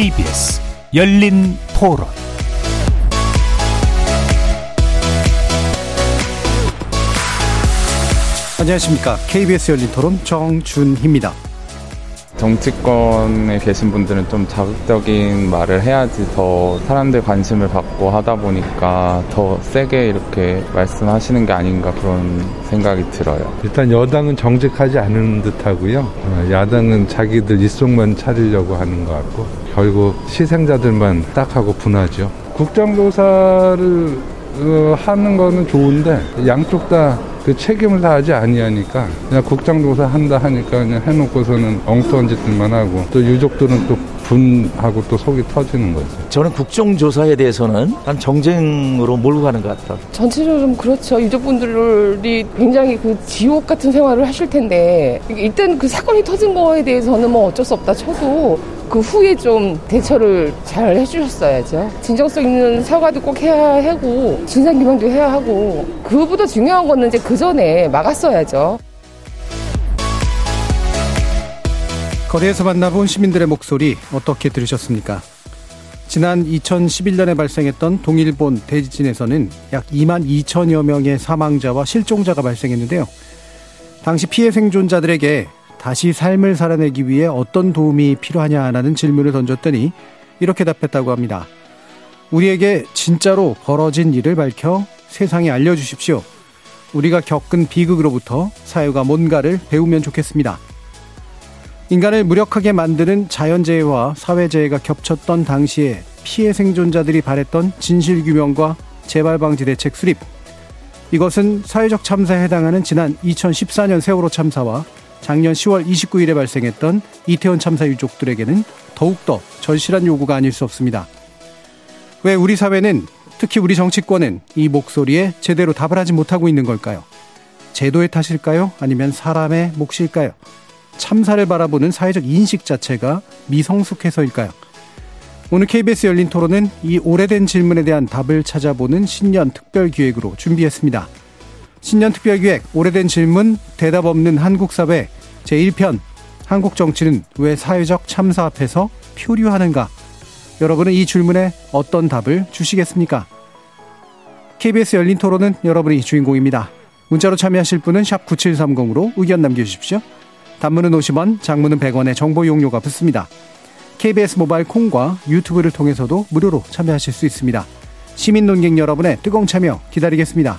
KBS 열린 토론 안녕하십니까. KBS 열린 토론 정준희입니다. 정치권에 계신 분들은 좀 자극적인 말을 해야지 더 사람들 관심을 받고 하다 보니까 더 세게 이렇게 말씀하시는 게 아닌가 그런 생각이 들어요. 일단 여당은 정직하지 않은 듯 하고요. 어, 야당은 자기들 입속만 차리려고 하는 것 같고 결국 시생자들만 딱 하고 분하죠. 국정조사를 어, 하는 거는 좋은데 양쪽 다 그 책임을 다하지 아니하니까 그냥 국정조사 한다 하니까 그냥 해놓고서는 엉뚱한 짓들만 하고 또 유족들은 또 분하고 또 속이 터지는 거죠. 저는 국정조사에 대해서는 난 정쟁으로 몰고 가는 것 같다. 전체적으로 좀 그렇죠. 유족분들이 굉장히 그 지옥 같은 생활을 하실 텐데 일단 그 사건이 터진 거에 대해서는 뭐 어쩔 수 없다 쳐도 그 후에 좀 대처를 잘 해주셨어야죠. 진정성 있는 사과도 꼭 해야 하고 진상규명도 해야 하고 그보다 중요한 거는 이제 그 전에 막았어야죠. 거리에서 만나본 시민들의 목소리 어떻게 들으셨습니까? 지난 2011년에 발생했던 동일본 대지진에서는 약 2만 2천여 명의 사망자와 실종자가 발생했는데요. 당시 피해 생존자들에게 다시 삶을 살아내기 위해 어떤 도움이 필요하냐라는 질문을 던졌더니 이렇게 답했다고 합니다. 우리에게 진짜로 벌어진 일을 밝혀 세상에 알려주십시오. 우리가 겪은 비극으로부터 사회가 뭔가를 배우면 좋겠습니다. 인간을 무력하게 만드는 자연재해와 사회재해가 겹쳤던 당시에 피해 생존자들이 바랬던 진실규명과 재발방지 대책 수립. 이것은 사회적 참사에 해당하는 지난 2014년 세월호 참사와 작년 10월 29일에 발생했던 이태원 참사 유족들에게는 더욱더 절실한 요구가 아닐 수 없습니다. 왜 우리 사회는 특히 우리 정치권은 이 목소리에 제대로 답을 하지 못하고 있는 걸까요? 제도의 탓일까요? 아니면 사람의 몫일까요? 참사를 바라보는 사회적 인식 자체가 미성숙해서일까요? 오늘 KBS 열린 토론은 이 오래된 질문에 대한 답을 찾아보는 신년 특별 기획으로 준비했습니다. 신년 특별 기획 오래된 질문 대답 없는 한국 사회 제1편 한국 정치는 왜 사회적 참사 앞에서 표류하는가? 여러분은 이 질문에 어떤 답을 주시겠습니까? KBS 열린 토론은 여러분이 주인공입니다. 문자로 참여하실 분은 9730으로 의견 남겨주십시오. 단문은 50원, 장문은 100원의 정보 용료가 붙습니다. KBS 모바일 콩과 유튜브를 통해서도 무료로 참여하실 수 있습니다. 시민 논객 여러분의 뜨거운 참여 기다리겠습니다.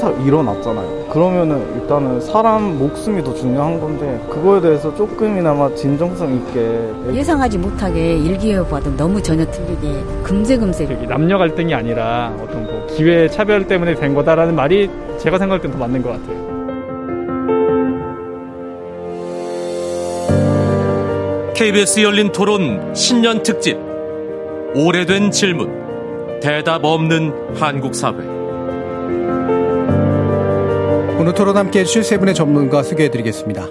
참사 일어났잖아요. 그러면은 일단은 사람 목숨이 더 중요한 건데 그거에 대해서 조금이나마 진정성 있게 예상하지 못하게 일기예보와도 너무 전혀 틀리게 금세금세 남녀 갈등이 아니라 어떤 뭐 기회 차별 때문에 된 거다라는 말이 제가 생각할 땐 더 맞는 것 같아요. KBS 열린 토론 신년 특집 오래된 질문 대답 없는 한국 사회 오늘 토론 함께 해 주실 세 분의 전문가 소개해드리겠습니다.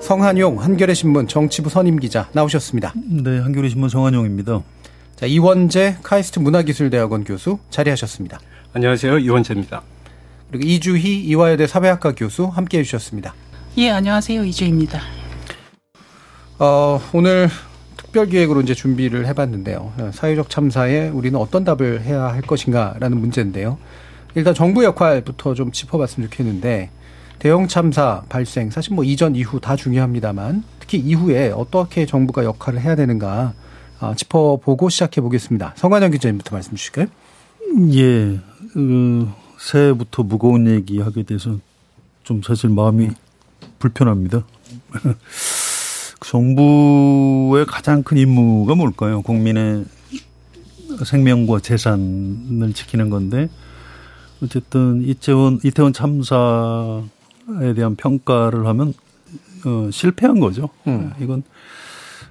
성한용 한겨레 신문 정치부 선임 기자 나오셨습니다. 네, 한겨레 신문 성한용입니다. 자, 이원재 카이스트 문화기술대학원 교수 자리하셨습니다. 안녕하세요. 이원재입니다. 그리고 이주희 이화여대 사회학과 교수 함께 해 주셨습니다. 예, 안녕하세요. 이주희입니다. 어, 오늘 특별 기획으로 이제 준비를 해봤는데요. 사회적 참사에 우리는 어떤 답을 해야 할 것인가라는 문제인데요. 일단 정부 역할부터 좀 짚어봤으면 좋겠는데 대형 참사 발생 사실 뭐 이전 이후 다 중요합니다만 특히 이후에 어떻게 정부가 역할을 해야 되는가 아, 짚어보고 시작해 보겠습니다. 성관영 기자님부터 말씀 주실까요? 예, 그 새해부터 무거운 얘기 하게 돼서 좀 사실 마음이 불편합니다. 정부의 가장 큰 임무가 뭘까요? 국민의 생명과 재산을 지키는 건데 어쨌든 이태원 이태원 참사에 대한 평가를 하면 어, 실패한 거죠. 음. 이건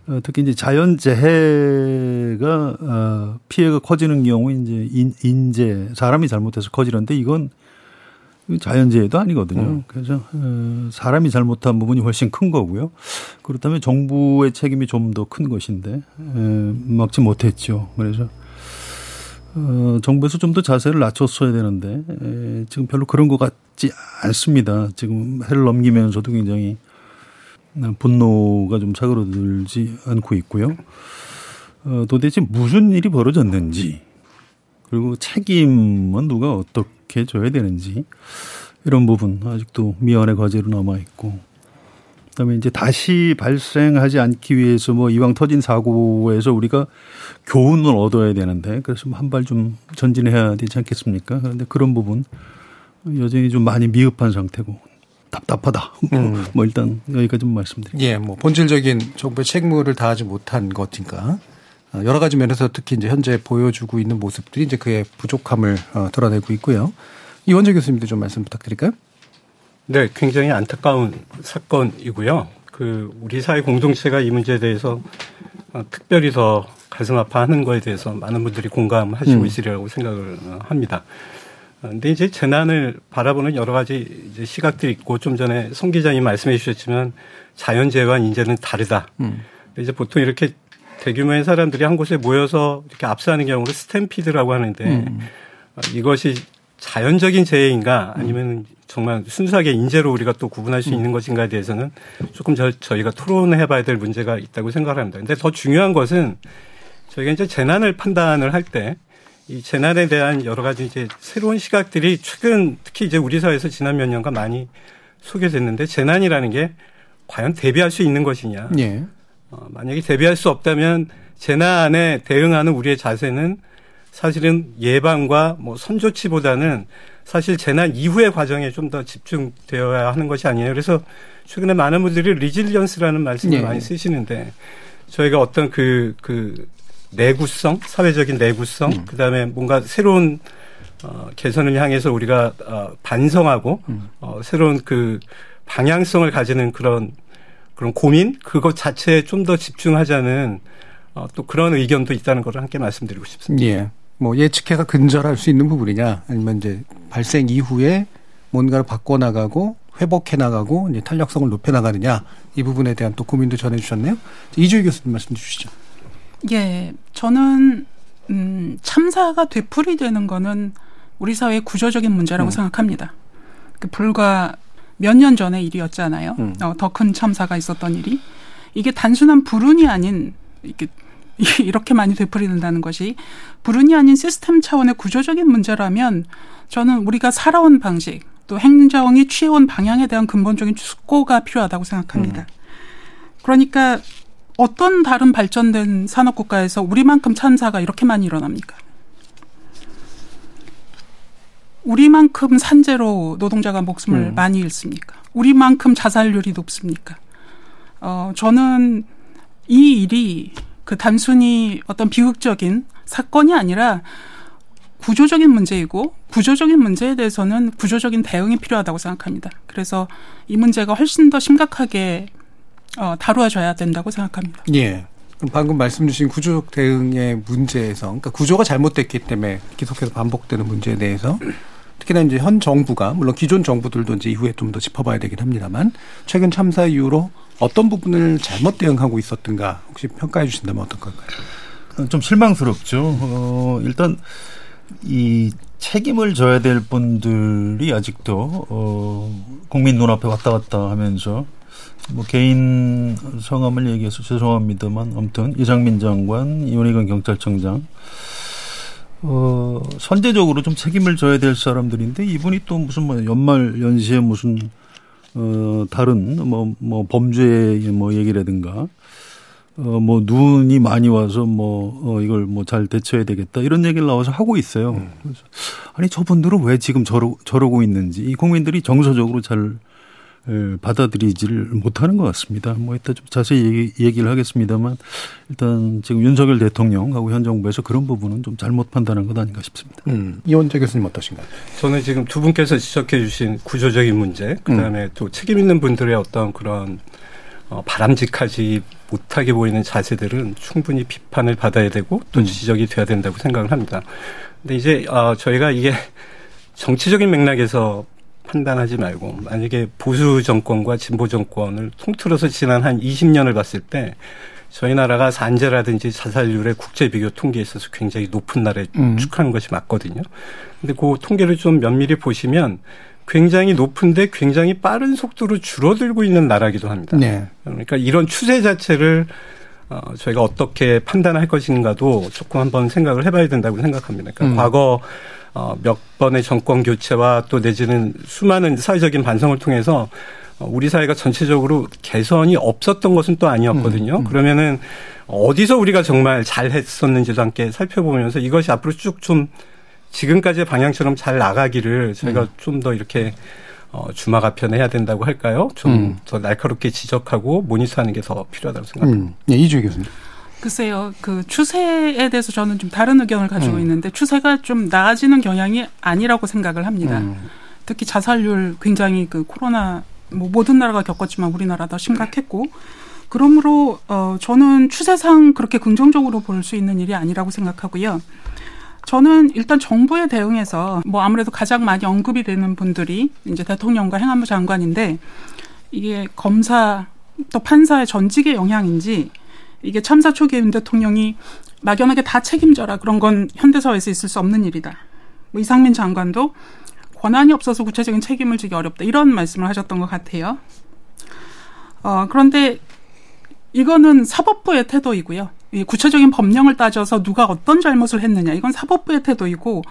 어, 특히 이제 자연 재해가 어, 피해가 커지는 경우 이제 인, 인재 사람이 잘못해서 커지는데 이건 자연재해도 아니거든요. 음. 그래서 어, 사람이 잘못한 부분이 훨씬 큰 거고요. 그렇다면 정부의 책임이 좀 더 큰 것인데 에, 막지 못했죠. 그래서 어, 정부에서 좀 더 자세를 낮췄어야 되는데 에, 지금 별로 그런 것 같지 않습니다. 지금 해를 넘기면서도 굉장히 분노가 좀 사그러들지 않고 있고요. 어, 도대체 무슨 일이 벌어졌는지 그리고 책임은 누가 어떻게 져야 되는지 이런 부분 아직도 미완의 과제로 남아 있고 그다음에 이제 다시 발생하지 않기 위해서 뭐 이왕 터진 사고에서 우리가 교훈을 얻어야 되는데 그래서 한 발 좀 전진해야 되지 않겠습니까? 그런데 그런 부분 여전히 좀 많이 미흡한 상태고 답답하다. 음. 뭐 일단 여기까지 좀 말씀드립니다. 예, 뭐 본질적인 정부의 책무를 다하지 못한 것인가. 어, 여러 가지 면에서 특히 이제 현재 보여주고 있는 모습들이 이제 그의 부족함을 어, 드러내고 있고요. 이원재 교수님도 좀 말씀 부탁드릴까요? 네, 굉장히 안타까운 사건이고요. 그 우리 사회 공동체가 이 문제에 대해서 어, 특별히 더 가슴 아파하는 거에 대해서 많은 분들이 공감하시고 음. 있으리라고 생각을 합니다. 근데 이제 재난을 바라보는 여러 가지 이제 시각들이 있고 좀 전에 송 기자님 말씀해 주셨지만 자연 재해와 인재는 다르다. 음. 이제 보통 이렇게 대규모의 사람들이 한 곳에 모여서 이렇게 압수하는 경우를 스탬피드라고 하는데 음. 이것이 자연적인 재해인가 아니면 정말 순수하게 인재로 우리가 또 구분할 수 있는 것인가에 대해서는 조금 저, 저희가 토론해 봐야 될 문제가 있다고 생각을 합니다. 근데 더 중요한 것은 저희가 이제 재난을 판단을 할 때 이 재난에 대한 여러 가지 이제 새로운 시각들이 최근 특히 이제 우리 사회에서 지난 몇 년간 많이 소개됐는데 재난이라는 게 과연 대비할 수 있는 것이냐. 예. 어, 만약에 대비할 수 없다면 재난에 대응하는 우리의 자세는 사실은 예방과 뭐 선조치보다는 사실 재난 이후의 과정에 좀 더 집중되어야 하는 것이 아니에요. 그래서 최근에 많은 분들이 리질리언스라는 말씀을 예. 많이 쓰시는데 저희가 어떤 그, 그 내구성, 사회적인 내구성, 음. 그 다음에 뭔가 새로운 어, 개선을 향해서 우리가 어, 반성하고 음. 어, 새로운 그 방향성을 가지는 그런 그런 고민 그것 자체에 좀 더 집중하자는 어, 또 그런 의견도 있다는 것을 함께 말씀드리고 싶습니다. 예. 뭐 예측해가 근절할 수 있는 부분이냐 아니면 이제 발생 이후에 뭔가를 바꿔 나가고 회복해 나가고 이제 탄력성을 높여 나가느냐 이 부분에 대한 또 고민도 전해 주셨네요. 이주희 교수님 말씀 주시죠. 예, 저는 음, 참사가 되풀이되는 거는 우리 사회의 구조적인 문제라고 음. 생각합니다. 그 불과 몇 년 전의 일이었잖아요. 음. 어, 더 큰 참사가 있었던 일이 이게 단순한 불운이 아닌 이게 이렇게 많이 되풀이된다는 것이 불운이 아닌 시스템 차원의 구조적인 문제라면 저는 우리가 살아온 방식 또 행정이 취해온 방향에 대한 근본적인 숙고가 필요하다고 생각합니다. 음. 그러니까 어떤 다른 발전된 산업국가에서 우리만큼 참사가 이렇게 많이 일어납니까? 우리만큼 산재로 노동자가 목숨을 음. 많이 잃습니까? 우리만큼 자살률이 높습니까? 어, 저는 이 일이 그 단순히 어떤 비극적인 사건이 아니라 구조적인 문제이고 구조적인 문제에 대해서는 구조적인 대응이 필요하다고 생각합니다. 그래서 이 문제가 훨씬 더 심각하게 어, 다루어져야 된다고 생각합니다. 예. 방금 말씀 주신 구조적 대응의 문제에서, 그러니까 구조가 잘못됐기 때문에 계속해서 반복되는 문제에 대해서 특히나 이제 현 정부가 물론 기존 정부들도 이제 이후에 좀 더 짚어봐야 되긴 합니다만 최근 참사 이후로 어떤 부분을 잘못 대응하고 있었던가 혹시 평가해 주신다면 어떤 걸까요? 어, 좀 실망스럽죠. 어, 일단 이 책임을 져야 될 분들이 아직도 어, 국민 눈앞에 왔다 갔다 하면서 뭐 개인 성함을 얘기해서 죄송합니다만 아무튼 이상민 장관, 이원희관 경찰청장 어, 선제적으로 좀 책임을 져야 될 사람들인데 이분이 또 무슨 뭐 연말 연시에 무슨 어, 다른 뭐, 뭐 범죄 뭐 얘기라든가 어, 뭐 눈이 많이 와서 뭐, 어, 이걸 뭐 잘 대처해야 되겠다 이런 얘기를 나와서 하고 있어요. 음. 그래서 아니 저분들은 왜 지금 저러, 저러고 있는지 이 국민들이 정서적으로 잘 예, 받아들이지를 못하는 것 같습니다. 뭐 이따 좀 자세히 얘기, 얘기 를 하겠습니다만 일단 지금 윤석열 대통령하고 현 정부에서 그런 부분은 좀 잘못 판단한 것 아닌가 싶습니다. 음, 이원재 교수님 어떠신가요? 저는 지금 두 분께서 지적해 주신 구조적인 문제, 그 다음에 음. 또 책임 있는 분들의 어떤 그런 어, 바람직하지 못하게 보이는 자세들은 충분히 비판을 받아야 되고 또 음. 지적이 돼야 된다고 생각을 합니다. 근데 이제 어, 저희가 이게 정치적인 맥락에서 판단하지 말고 만약에 보수 정권과 진보 정권을 통틀어서 지난 한 20년을 봤을 때 저희 나라가 산재라든지 자살률의 국제 비교 통계에 있어서 굉장히 높은 나라에 음. 축하는 것이 맞거든요. 근데 그 통계를 좀 면밀히 보시면 굉장히 높은데 굉장히 빠른 속도로 줄어들고 있는 나라기도 합니다. 네. 그러니까 이런 추세 자체를 어, 저희가 어떻게 판단할 것인가도 조금 한번 생각을 해봐야 된다고 생각합니다. 그러니까 음. 과거 어, 몇 번의 정권 교체와 또 내지는 수많은 사회적인 반성을 통해서 어, 우리 사회가 전체적으로 개선이 없었던 것은 또 아니었거든요. 그러면은 어디서 우리가 정말 잘 했었는지도 함께 살펴보면서 이것이 앞으로 쭉 좀 지금까지의 방향처럼 잘 나가기를 저희가 음. 좀더 이렇게 어, 주마가 편해야 된다고 할까요? 좀 음. 더 날카롭게 지적하고 모니터하는 게 더 필요하다고 생각합니다. 음. 네, 이주희 교수님. 글쎄요, 그 추세에 대해서 저는 좀 다른 의견을 가지고 음. 있는데 추세가 좀 나아지는 경향이 아니라고 생각을 합니다. 음. 특히 자살률 굉장히 그 코로나 뭐 모든 나라가 겪었지만 우리나라 더 심각했고 그러므로 어 저는 추세상 그렇게 긍정적으로 볼 수 있는 일이 아니라고 생각하고요. 저는 일단 정부의 대응에서 뭐 아무래도 가장 많이 언급이 되는 분들이 이제 대통령과 행안부 장관인데 이게 검사 또 판사의 전직의 영향인지 이게 참사 초기에 윤 대통령이 막연하게 다 책임져라 그런 건 현대사회에서 있을 수 없는 일이다. 뭐 이상민 장관도 권한이 없어서 구체적인 책임을 지기 어렵다 이런 말씀을 하셨던 것 같아요. 어, 그런데 이거는 사법부의 태도이고요. 이 구체적인 법령을 따져서 누가 어떤 잘못을 했느냐 이건 사법부의 태도이고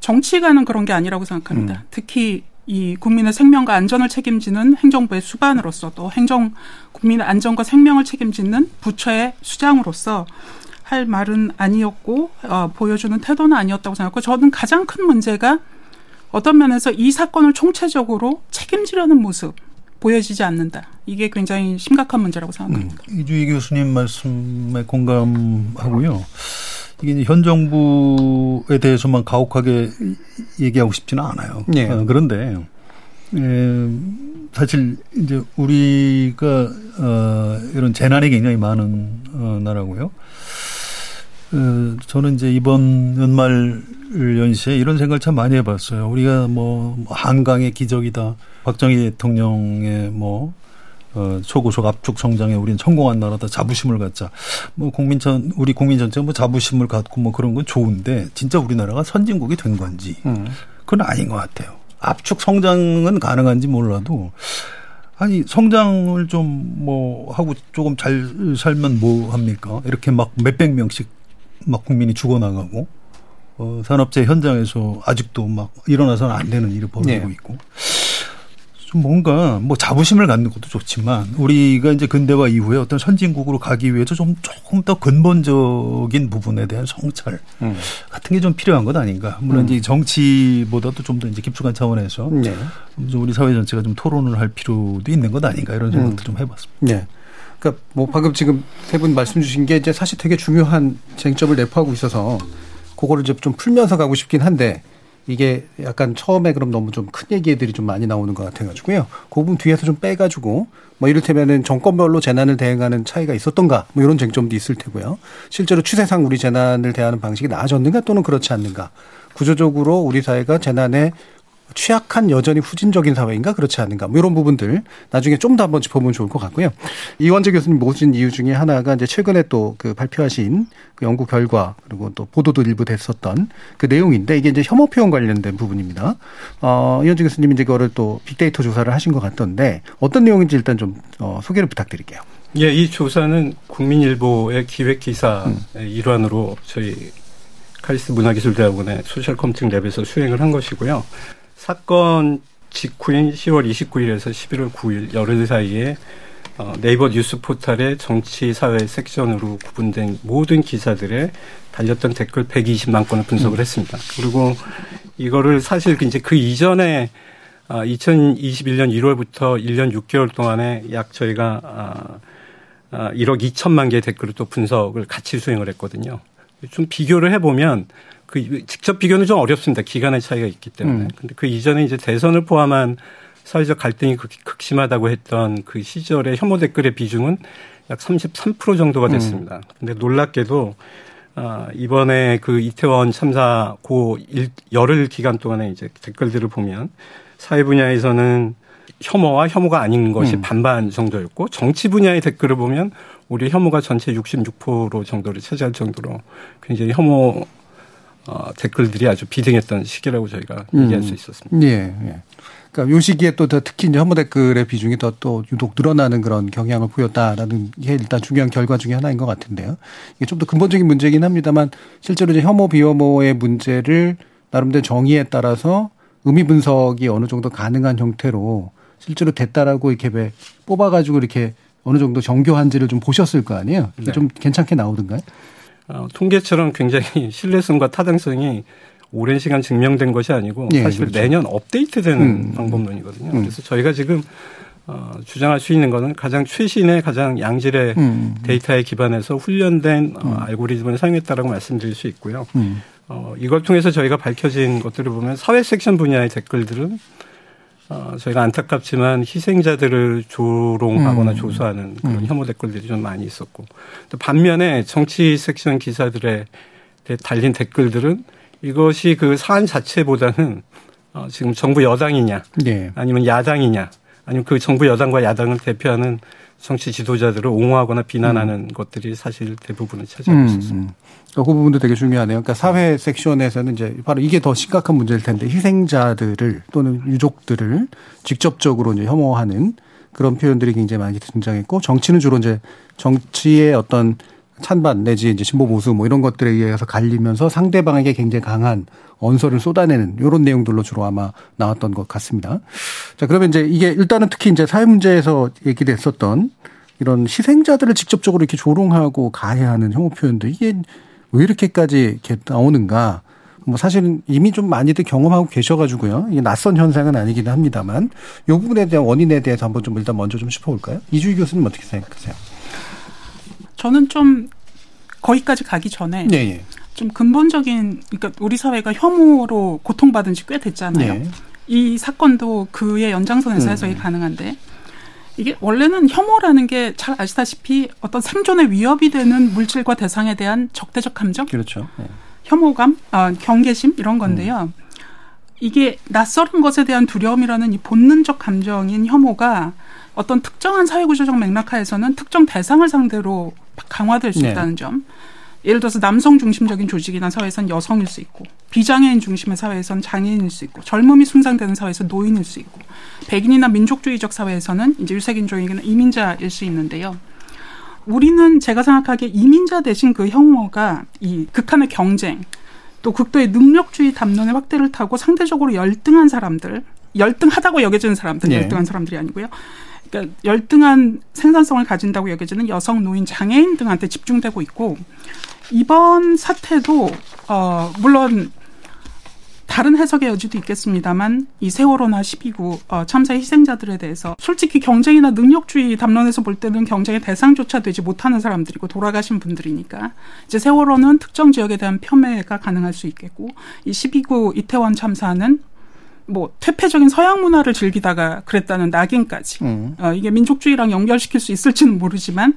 정치가는 그런 게 아니라고 생각합니다. 특히 이 국민의 생명과 안전을 책임지는 행정부의 수반으로서 또 행정 국민의 안전과 생명을 책임지는 부처의 수장으로서 할 말은 아니었고 어, 보여주는 태도는 아니었다고 생각하고 저는 가장 큰 문제가 어떤 면에서 이 사건을 총체적으로 책임지려는 모습 보여지지 않는다. 이게 굉장히 심각한 문제라고 생각합니다. 이주희 교수님 말씀에 공감하고요. 이게 이제 현 정부에 대해서만 가혹하게 얘기하고 싶지는 않아요. 네. 어, 그런데 에, 사실 이제 우리가 어, 이런 재난이 굉장히 많은 어, 나라고요. 어, 저는 이제 이번 연말 연시에 이런 생각을 참 많이 해봤어요. 우리가 뭐 한강의 기적이다. 박정희 대통령의 뭐 어, 초고속 압축 성장에 우리는 성공한 나라다. 자부심을 갖자. 뭐 국민 전 우리 국민 전체 뭐 자부심을 갖고 뭐 그런 건 좋은데 진짜 우리나라가 선진국이 된 건지 음. 그건 아닌 것 같아요. 압축 성장은 가능한지 몰라도 아니 성장을 좀 뭐 하고 조금 잘 살면 뭐 합니까? 이렇게 막 몇백 명씩 막 국민이 죽어나가고 어, 산업재 현장에서 아직도 막 일어나서는 안 되는 일이 벌어지고 네. 있고 좀 뭔가 뭐 자부심을 갖는 것도 좋지만 우리가 이제 근대화 이후에 어떤 선진국으로 가기 위해서 좀 조금 더 근본적인 부분에 대한 성찰 음. 같은 게 좀 필요한 것 아닌가. 물론 음. 이제 정치보다도 좀 더 이제 깊숙한 차원에서 네. 좀 우리 사회 전체가 좀 토론을 할 필요도 있는 것 아닌가 이런 생각도 음. 좀 해봤습니다. 네. 그러니까 뭐 방금 지금 세 분 말씀 주신 게 이제 사실 되게 중요한 쟁점을 내포하고 있어서 그거를 이제 좀 풀면서 가고 싶긴 한데 이게 약간 처음에 그럼 너무 좀 큰 얘기들이 좀 많이 나오는 것 같아가지고요. 그 부분 뒤에서 좀 빼가지고 뭐 이를테면은 정권별로 재난을 대응하는 차이가 있었던가 뭐 이런 쟁점도 있을 테고요. 실제로 추세상 우리 재난을 대하는 방식이 나아졌는가 또는 그렇지 않는가. 구조적으로 우리 사회가 재난에 취약한 여전히 후진적인 사회인가 그렇지 않은가 뭐 이런 부분들 나중에 좀 더 한번 짚어보면 좋을 것 같고요. 이원재 교수님 모신 이유 중에 하나가 이제 최근에 또 그 발표하신 그 연구 결과 그리고 또 보도도 일부 됐었던 그 내용인데 이게 이제 혐오 표현 관련된 부분입니다. 어, 이원재 교수님 이제 그거를 또 빅데이터 조사를 하신 것 같던데 어떤 내용인지 일단 좀 어, 소개를 부탁드릴게요. 예, 이 조사는 국민일보의 기획 기사의 음. 일환으로 저희 카이스트 문화기술대학원의 social computing lab에서 수행을 한 것이고요. 사건 직후인 10월 29일에서 11월 9일 열흘 사이에 어, 네이버 뉴스 포털의 정치 사회 섹션으로 구분된 모든 기사들에 달렸던 댓글 120만 건을 분석을 했습니다. 그리고 이거를 사실 이제 그 이전에 아, 2021년 1월부터 1년 6개월 동안에 약 저희가 아, 아, 1억 2천만 개의 댓글을 또 분석을 같이 수행을 했거든요. 좀 비교를 해보면 그 직접 비교는 좀 어렵습니다. 기간의 차이가 있기 때문에. 음. 근데 그 이전에 이제 대선을 포함한 사회적 갈등이 극, 극심하다고 했던 그 시절의 혐오 댓글의 비중은 약 33% 정도가 음. 됐습니다. 음. 근데 놀랍게도 아, 이번에 그 이태원 참사 고 일, 열흘 기간 동안에 이제 댓글들을 보면 사회 분야에서는 혐오와 혐오가 아닌 것이 음. 반반 정도였고 정치 분야의 댓글을 보면 오히려 혐오가 전체 66% 정도를 차지할 정도로 굉장히 혐오 어, 댓글들이 아주 비등했던 시기라고 저희가 얘기할 수 있었습니다. 예, 예. 그러니까 요 시기에 또더 특히 이제 혐오 댓글의 비중이 더 또 유독 늘어나는 그런 경향을 보였다라는 게 일단 중요한 결과 중에 하나인 것 같은데요. 이게 좀 더 근본적인 문제긴 합니다만 실제로 이제 혐오 비혐오의 문제를 나름대로 정의에 따라서 의미 분석이 어느 정도 가능한 형태로 실제로 됐다라고 이렇게 왜 뽑아가지고 이렇게 어느 정도 정교한지를 좀 보셨을 거 아니에요. 네. 좀 괜찮게 나오던가요? 어, 통계처럼 굉장히 신뢰성과 타당성이 오랜 시간 증명된 것이 아니고 예, 사실 그렇죠. 매년 업데이트되는 음. 방법론이거든요. 음. 그래서 저희가 지금 어, 주장할 수 있는 거는 가장 최신의 가장 양질의 음. 데이터에 기반해서 훈련된 어, 알고리즘을 사용했다라고 말씀드릴 수 있고요. 음. 어, 이걸 통해서 저희가 밝혀진 것들을 보면 사회 섹션 분야의 댓글들은 어, 저희가 안타깝지만 희생자들을 조롱하거나 음. 조소하는 그런 음. 혐오 댓글들이 좀 많이 있었고 또 반면에 정치 섹션 기사들에 달린 댓글들은 이것이 그 사안 자체보다는 어, 지금 정부 여당이냐 예. 아니면 야당이냐 아니면 그 정부 여당과 야당을 대표하는 정치 지도자들을 옹호하거나 비난하는 것들이 사실 대부분을 차지하고 음, 있었습니다. 음. 그 부분도 되게 중요하네요. 그러니까 사회 섹션에서는 이제 바로 이게 더 심각한 문제일 텐데 희생자들을 또는 유족들을 직접적으로 이제 혐오하는 그런 표현들이 굉장히 많이 등장했고 정치는 주로 이제 정치의 어떤 찬반 내지 이제 진보 보수 뭐 이런 것들에 의해서 갈리면서 상대방에게 굉장히 강한 언서를 쏟아내는 이런 내용들로 주로 아마 나왔던 것 같습니다. 자 그러면 이제 이게 일단은 특히 이제 사회 문제에서 얘기됐었던 이런 희생자들을 직접적으로 이렇게 조롱하고 가해하는 혐오 표현들 이게 왜 이렇게까지 이렇게 나오는가? 뭐 사실은 이미 좀 많이들 경험하고 계셔가지고요. 이게 낯선 현상은 아니기는 합니다만 이 부분에 대한 원인에 대해서 한번 좀 일단 먼저 좀 짚어볼까요? 이주희 교수님 어떻게 생각하세요? 저는 좀 거기까지 가기 전에 네, 예. 좀 근본적인 그러니까 우리 사회가 혐오로 고통받은 지 꽤 됐잖아요. 네. 이 사건도 그의 연장선에서 음. 해석이 가능한데 이게 원래는 혐오라는 게 잘 아시다시피 어떤 생존의 위협이 되는 물질과 대상에 대한 적대적 감정, 그렇죠. 네. 혐오감, 아, 경계심 이런 건데요. 이게 낯설은 것에 대한 두려움이라는 이 본능적 감정인 혐오가 어떤 특정한 사회구조적 맥락하에서는 특정 대상을 상대로 강화될 수 네. 있다는 점. 예를 들어서 남성 중심적인 조직이나 사회에선 여성일 수 있고 비장애인 중심의 사회에선 장애인일 수 있고 젊음이 숭상되는 사회에서 노인일 수 있고 백인이나 민족주의적 사회에서는 이제 유색인종이나 이민자일 수 있는데요. 우리는 제가 생각하기에 이민자 대신 그 혐오가 이 극한의 경쟁 또 극도의 능력주의 담론의 확대를 타고 상대적으로 열등한 사람들 열등하다고 여겨지는 사람들 예. 열등한 사람들이 아니고요. 그러니까 열등한 생산성을 가진다고 여겨지는 여성, 노인, 장애인 등한테 집중되고 있고 이번 사태도 어 물론 다른 해석의 여지도 있겠습니다만 이 세월호나 12구 어, 참사 희생자들에 대해서 솔직히 경쟁이나 능력주의 담론에서 볼 때는 경쟁의 대상조차 되지 못하는 사람들이고 돌아가신 분들이니까 이제 세월호는 특정 지역에 대한 폄훼가 가능할 수 있겠고 이 12구 이태원 참사는 뭐 퇴폐적인 서양 문화를 즐기다가 그랬다는 낙인까지 음. 어, 이게 민족주의랑 연결시킬 수 있을지는 모르지만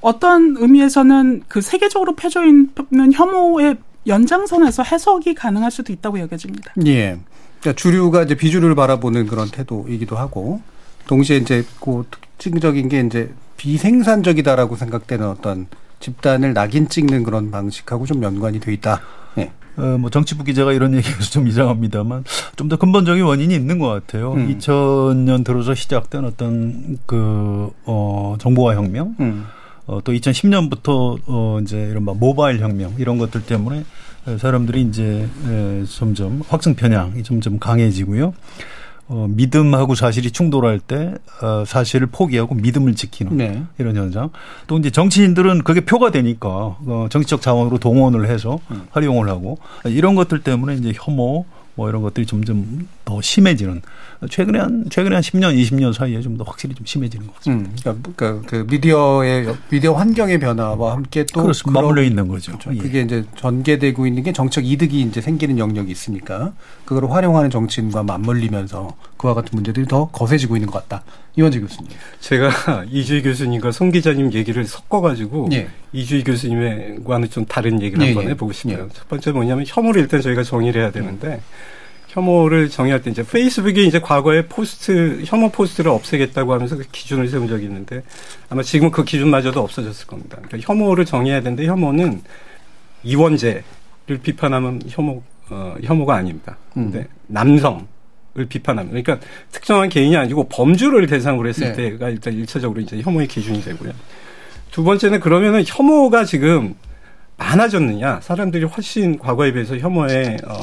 어떤 의미에서는 그 세계적으로 펴져 있는 혐오의 연장선에서 해석이 가능할 수도 있다고 여겨집니다. 예. 그러니까 주류가 이제 비주류를 바라보는 그런 태도이기도 하고 동시에 이제 그 특징적인 게 이제 비생산적이다라고 생각되는 어떤 집단을 낙인 찍는 그런 방식하고 좀 연관이 돼 있다. 예. 어, 뭐 정치부 기자가 이런 얘기해서 좀 이상합니다만 좀 더 근본적인 원인이 있는 것 같아요. 음. 2000년 들어서 시작된 어떤 그, 어, 정보화 혁명, 음. 어, 또 2010년부터 어, 이제 이런 막 모바일 혁명 이런 것들 때문에 사람들이 이제 에, 점점 확증 편향이 점점 강해지고요. 어, 믿음하고 사실이 충돌할 때 어, 사실을 포기하고 믿음을 지키는 네. 이런 현상. 또 이제 정치인들은 그게 표가 되니까 어, 정치적 자원으로 동원을 해서 음. 활용을 하고 이런 것들 때문에 이제 혐오 뭐 이런 것들이 점점 더 심해지는 최근에 한 최근에 한 10년, 20년 사이에 좀 더 확실히 좀 심해지는 것 같습니다. 음, 그러니까, 그러니까 그 미디어의 미디어 환경의 변화와 함께 또 그렇습니다. 맞물려 있는 거죠. 그렇죠. 예. 그게 이제 전개되고 있는 게 정책 이득이 이제 생기는 영역이 있으니까 그걸 활용하는 정치인과 맞물리면서 그와 같은 문제들이 더 거세지고 있는 것 같다. 이원재 교수님. 제가 이주희 교수님과 송 기자님 얘기를 섞어가지고 예. 이주희 교수님과는 좀 다른 얘기를 예, 한번 예. 해보고 싶어요. 예. 첫 번째 뭐냐면 혐오를 일단 저희가 정의를 해야 되는데 음. 혐오를 정의할 때 이제 페이스북이 이제 과거에 post 혐오 post를 없애겠다고 하면서 그 기준을 세운 적이 있는데 아마 지금 그 기준마저도 없어졌을 겁니다. 그러니까 혐오를 정의해야 되는데 혐오는 이원제를 비판하면 혐오 어, 혐오가 아닙니다. 근데 음. 남성 을 비판하면 그러니까 특정한 개인이 아니고 범주를 대상으로 했을 네. 때가 일단 일차적으로 이제 혐오의 기준이 되고요. 두 번째는 그러면은 혐오가 지금 많아졌느냐 사람들이 훨씬 과거에 비해서 혐오에 어,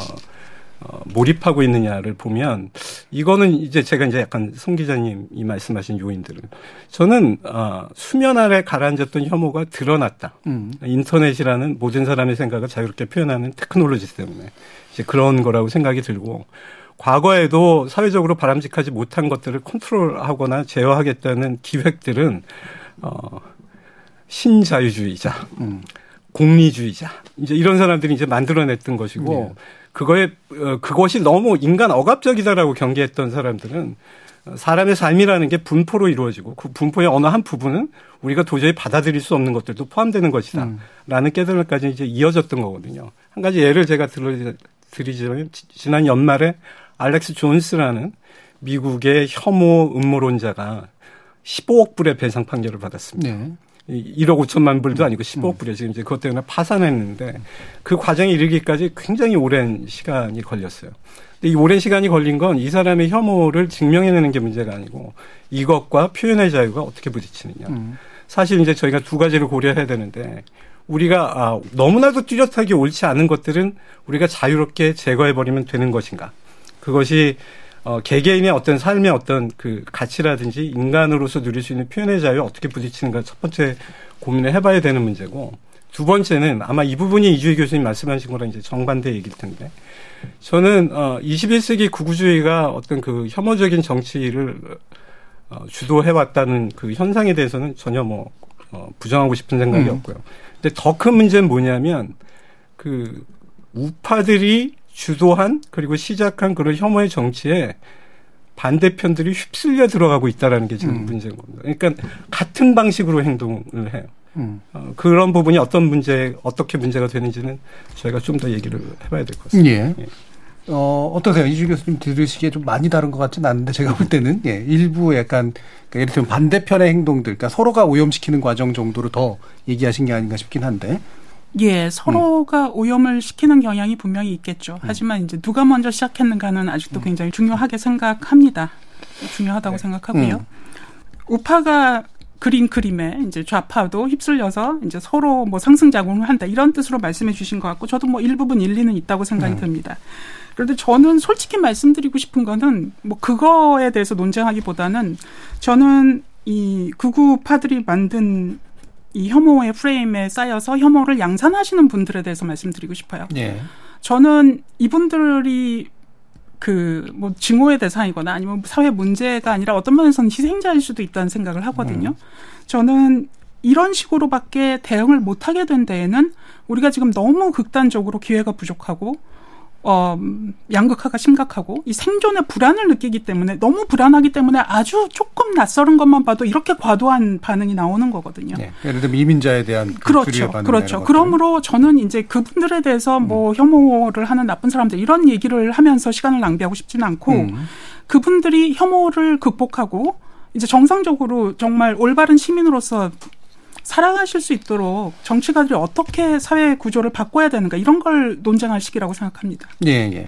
어, 몰입하고 있느냐를 보면 이거는 이제 제가 이제 약간 송 기자님이 말씀하신 요인들은 저는 어, 수면 아래 가라앉았던 혐오가 드러났다. 음. 인터넷이라는 모든 사람의 생각을 자유롭게 표현하는 테크놀로지 때문에 이제 그런 거라고 생각이 들고 과거에도 사회적으로 바람직하지 못한 것들을 컨트롤하거나 제어하겠다는 기획들은 어 신자유주의자, 음. 공리주의자 이제 이런 사람들이 이제 만들어냈던 것이고 네. 그거에 어, 그것이 너무 인간 억압적이다라고 경계했던 사람들은 사람의 삶이라는 게 분포로 이루어지고 그 분포의 어느 한 부분은 우리가 도저히 받아들일 수 없는 것들도 포함되는 것이다. 음. 라는 깨달음까지 이제 이어졌던 거거든요. 한 가지 예를 제가 들어드리자면 지난 연말에 알렉스 존스라는 미국의 혐오 음모론자가 15억 불의 배상 판결을 받았습니다. 네. 1억 5천만 불도 아니고 15억 음. 불이에요. 지금 이제 그것 때문에 파산했는데 그 과정에 이르기까지 굉장히 오랜 시간이 걸렸어요. 근데 이 오랜 시간이 걸린 건 이 사람의 혐오를 증명해내는 게 문제가 아니고 이것과 표현의 자유가 어떻게 부딪히느냐. 음. 사실 이제 저희가 두 가지를 고려해야 되는데 우리가 아, 너무나도 뚜렷하게 옳지 않은 것들은 우리가 자유롭게 제거해버리면 되는 것인가. 그것이 어, 개개인의 어떤 삶의 어떤 그 가치라든지 인간으로서 누릴 수 있는 표현의 자유에 어떻게 부딪히는가 첫 번째 고민을 해봐야 되는 문제고 두 번째는 아마 이 부분이 이주희 교수님 말씀하신 거랑 이제 정반대 얘기일 텐데 저는 어 21세기 구구주의가 어떤 그 혐오적인 정치를 어, 주도해 왔다는 그 현상에 대해서는 전혀 뭐 어, 부정하고 싶은 생각이 음. 없고요. 근데 더 큰 문제는 뭐냐면 그 우파들이 주도한 그리고 시작한 그런 혐오의 정치에 반대편들이 휩쓸려 들어가고 있다라는 게 지금 음. 문제인 겁니다. 그러니까 같은 방식으로 행동을 해요. 음. 어, 그런 부분이 어떤 문제, 어떻게 문제가 되는지는 저희가 좀 더 얘기를 해봐야 될 것 같습니다. 예. 예. 어, 어떠세요? 이주 교수님 들으시기에 좀 많이 다른 것 같지는 않은데 제가 볼 때는 예, 일부 약간 그러니까 예를 들면 반대편의 행동들, 그러니까 서로가 오염시키는 과정 정도로 더 얘기하신 게 아닌가 싶긴 한데 예, 서로가 음. 오염을 시키는 경향이 분명히 있겠죠. 음. 하지만 이제 누가 먼저 시작했는가는 아직도 음. 굉장히 중요하게 생각합니다. 중요하다고 네. 생각하고요. 음. 우파가 그린 그림에 이제 좌파도 휩쓸려서 이제 서로 뭐 상승 작용을 한다 이런 뜻으로 말씀해 주신 것 같고 저도 뭐 일부분 일리는 있다고 생각이 음. 듭니다. 그런데 저는 솔직히 말씀드리고 싶은 거는 뭐 그거에 대해서 논쟁하기보다는 저는 이 극우파들이 만든 이 혐오의 프레임에 쌓여서 혐오를 양산하시는 분들에 대해서 말씀드리고 싶어요. 네. 저는 이분들이 그 뭐 증오의 대상이거나 아니면 사회 문제가 아니라 어떤 면에서는 희생자일 수도 있다는 생각을 하거든요. 음. 저는 이런 식으로밖에 대응을 못하게 된 데에는 우리가 지금 너무 극단적으로 기회가 부족하고 어, 양극화가 심각하고 이 생존의 불안을 느끼기 때문에 너무 불안하기 때문에 아주 조금 낯설은 것만 봐도 이렇게 과도한 반응이 나오는 거거든요. 네. 예를 들면 이민자에 대한 그 그렇죠, 그렇죠. 그러므로 저는 이제 그분들에 대해서 뭐 음. 혐오를 하는 나쁜 사람들 이런 얘기를 하면서 시간을 낭비하고 싶지는 않고 음. 그분들이 혐오를 극복하고 이제 정상적으로 정말 올바른 시민으로서 살아가실 수 있도록 정치가들이 어떻게 사회 구조를 바꿔야 되는가 이런 걸 논쟁할 시기라고 생각합니다. 예, 예, 예.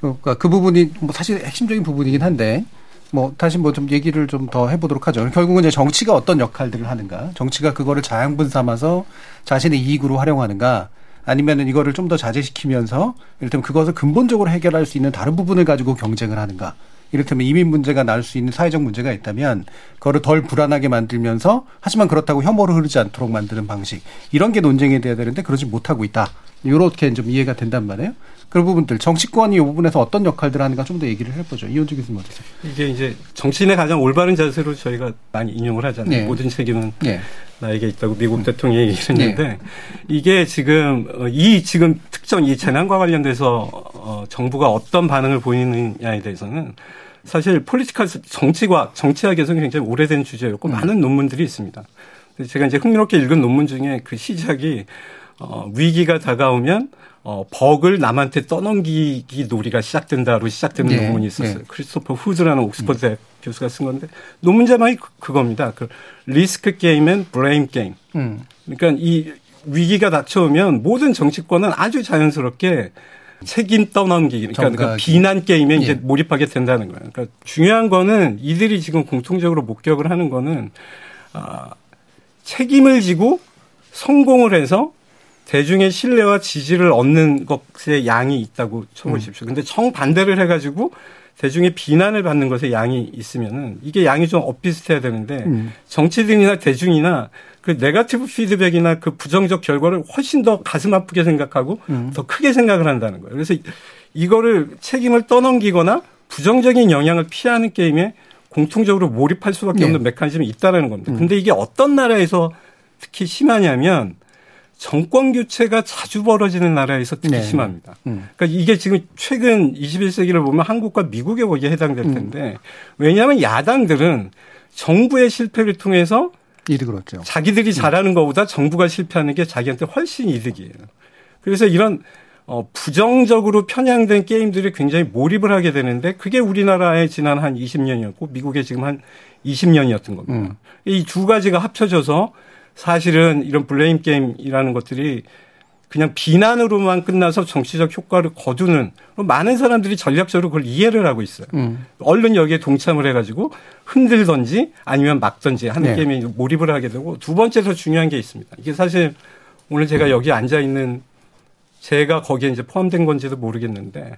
뭐, 그러니까 그 부분이 뭐 사실 핵심적인 부분이긴 한데 뭐 다시 뭐 좀 얘기를 좀 더 해보도록 하죠. 결국은 이제 정치가 어떤 역할들을 하는가, 정치가 그거를 자양분 삼아서 자신의 이익으로 활용하는가, 아니면은 이거를 좀 더 자제시키면서 이를테면 그것을 근본적으로 해결할 수 있는 다른 부분을 가지고 경쟁을 하는가. 이를테면 이민 문제가 날 수 있는 사회적 문제가 있다면 그거를 덜 불안하게 만들면서 하지만 그렇다고 혐오를 흐르지 않도록 만드는 방식 이런 게 논쟁이 돼야 되는데 그러지 못하고 있다. 요렇게 좀 이해가 된단 말이에요. 그런 부분들 정치권이 이 부분에서 어떤 역할들을 하는가 좀 더 얘기를 해보죠. 이현주 교수님 어떠세요? 이게 이제 정치인의 가장 올바른 자세로 저희가 많이 인용을 하잖아요. 네. 모든 책임은 네. 나에게 있다고 미국 대통령이 얘기했는데 네. 이게 지금 어, 이 지금 특정 이 재난과 관련돼서 어, 정부가 어떤 반응을 보이느냐에 대해서는 사실 political 정치과학, 정치학에서는 굉장히 오래된 주제였고 많은 논문들이 있습니다. 제가 이제 흥미롭게 읽은 논문 중에 그 시작이 어, 위기가 다가오면 어, buck을 남한테 떠넘기기 놀이가 시작된다로 시작되는 네, 논문이 있었어요. 네. 크리스토퍼 후드라는 옥스퍼드 대학 교수가 쓴 건데 논문 제목이 그- 그겁니다. 그 risk game and blame game. 음. 그러니까 이 위기가 닥쳐오면 모든 정치권은 아주 자연스럽게 책임 떠넘기기, 그러니까, 그러니까. 비난 게임에 이제 예. 몰입하게 된다는 거예요. 그러니까 중요한 거는 이들이 지금 공통적으로 목격을 하는 거는 아, 책임을 지고 성공을 해서 대중의 신뢰와 지지를 얻는 것의 양이 있다고 쳐보십시오. 근데 정반대를 해가지고 대중의 비난을 받는 것에 양이 있으면은 이게 양이 좀 엇비슷해야 되는데 음. 정치인이나 대중이나 그 네가티브 피드백이나 그 부정적 결과를 훨씬 더 가슴 아프게 생각하고 음. 더 크게 생각을 한다는 거예요. 그래서 이- 이거를 책임을 떠넘기거나 부정적인 영향을 피하는 게임에 공통적으로 몰입할 수밖에 네. 없는 메커니즘이 있다라는 겁니다. 음. 근데 이게 어떤 나라에서 특히 심하냐면 정권 교체가 자주 벌어지는 나라에서 특히 네. 심합니다. 음. 그러니까 이게 지금 최근 21세기를 보면 한국과 미국에 거기에 해당될 음. 텐데 왜냐하면 야당들은 정부의 실패를 통해서 이득을 얻죠. 자기들이 잘하는 것보다 정부가 실패하는 게 자기한테 훨씬 이득이에요. 그래서 이런 어, 부정적으로 편향된 게임들이 굉장히 몰입을 하게 되는데 그게 우리나라의 지난 한 20년이었고 미국에 지금 한 20년이었던 겁니다. 음. 이두 가지가 합쳐져서 사실은 이런 블레임 게임이라는 것들이 그냥 비난으로만 끝나서 정치적 효과를 거두는 많은 사람들이 전략적으로 그걸 이해를 하고 있어요. 음. 얼른 여기에 동참을 해가지고 흔들던지 아니면 막던지 하는 네. 게임에 몰입을 하게 되고 두 번째 더 중요한 게 있습니다. 이게 사실 오늘 제가 여기 앉아 있는 제가 거기에 이제 포함된 건지도 모르겠는데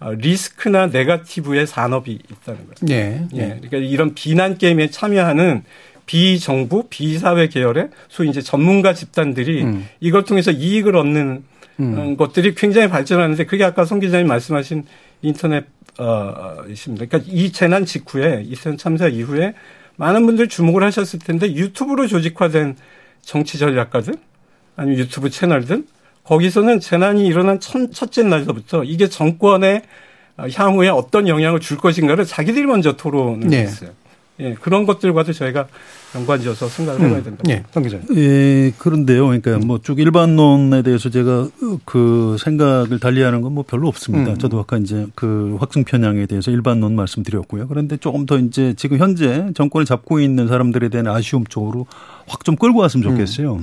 어, 리스크나 네가티브의 산업이 있다는 거예요. 네. 예, 그러니까 이런 비난 게임에 참여하는 비정부, 비사회 계열의 소위 이제 전문가 집단들이 음. 이걸 통해서 이익을 얻는 음. 어, 것들이 굉장히 발전하는데 그게 아까 송 기자님 말씀하신 인터넷 어, 있습니다. 그러니까 이 재난 직후에 이태원 참사 이후에 많은 분들 주목을 하셨을 텐데 유튜브로 조직화된 정치 전략가들 아니면 유튜브 채널들 거기서는 재난이 일어난 첫, 첫째 날서부터 이게 정권에 어, 향후에 어떤 영향을 줄 것인가를 자기들이 먼저 토론을 네. 했어요. 예, 그런 것들과도 저희가 연관지어서 생각을 해봐야 된다. 예, 성 기자님. 예, 그런데요. 그러니까 뭐 쭉 일반론에 대해서 제가 그 생각을 달리하는 건 뭐 별로 없습니다. 음. 저도 아까 이제 그 확증 편향에 대해서 일반론 말씀드렸고요. 그런데 조금 더 이제 지금 현재 정권을 잡고 있는 사람들에 대한 아쉬움 쪽으로 확 좀 끌고 왔으면 좋겠어요.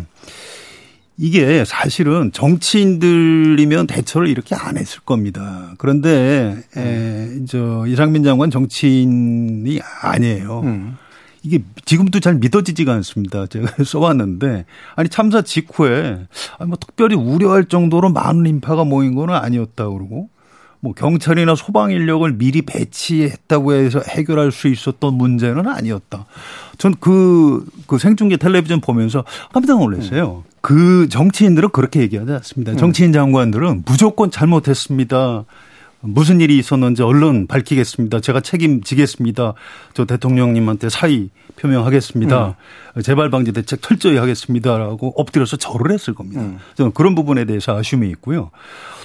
이게 사실은 정치인들이면 대처를 이렇게 안 했을 겁니다. 그런데 에, 저 이상민 장관 정치인이 아니에요. 음. 이게 지금도 잘 믿어지지가 않습니다. 제가 써왔는데 아니 참사 직후에 아니 뭐 특별히 우려할 정도로 많은 인파가 모인 거는 아니었다 그러고 뭐 경찰이나 소방 인력을 미리 배치했다고 해서 해결할 수 있었던 문제는 아니었다. 전 그그 생중계 텔레비전 보면서 깜짝 놀랐어요. 그 정치인들은 그렇게 얘기하지 않습니다. 정치인 장관들은 무조건 잘못했습니다. 무슨 일이 있었는지 얼른 밝히겠습니다. 제가 책임지겠습니다. 저 대통령님한테 사의 표명하겠습니다. 재발 방지 대책 철저히 하겠습니다라고 엎드려서 절을 했을 겁니다. 저는 그런 부분에 대해서 아쉬움이 있고요.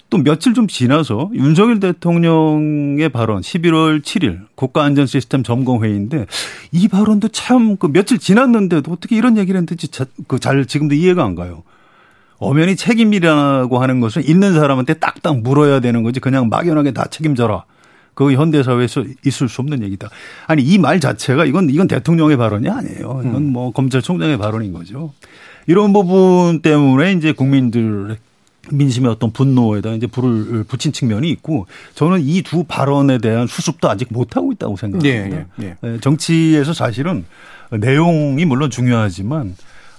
또 며칠 좀 지나서 윤석열 대통령의 발언 11월 7일 국가안전시스템 점검회의인데 이 발언도 참 그 며칠 지났는데도 어떻게 이런 얘기를 했는지 그 잘 지금도 이해가 안 가요. 엄연히 책임이라고 하는 것은 있는 사람한테 딱딱 물어야 되는 거지 그냥 막연하게 다 책임져라. 그거 현대 사회에서 있을 수 없는 얘기다. 아니 이 말 자체가 이건 이건 대통령의 발언이 아니에요. 이건 뭐 검찰총장의 발언인 거죠. 이런 부분 때문에 이제 국민들 민심의 어떤 분노에다 이제 불을 붙인 측면이 있고 저는 이 두 발언에 대한 수습도 아직 못 하고 있다고 생각합니다. 예, 예, 예, 정치에서 사실은 내용이 물론 중요하지만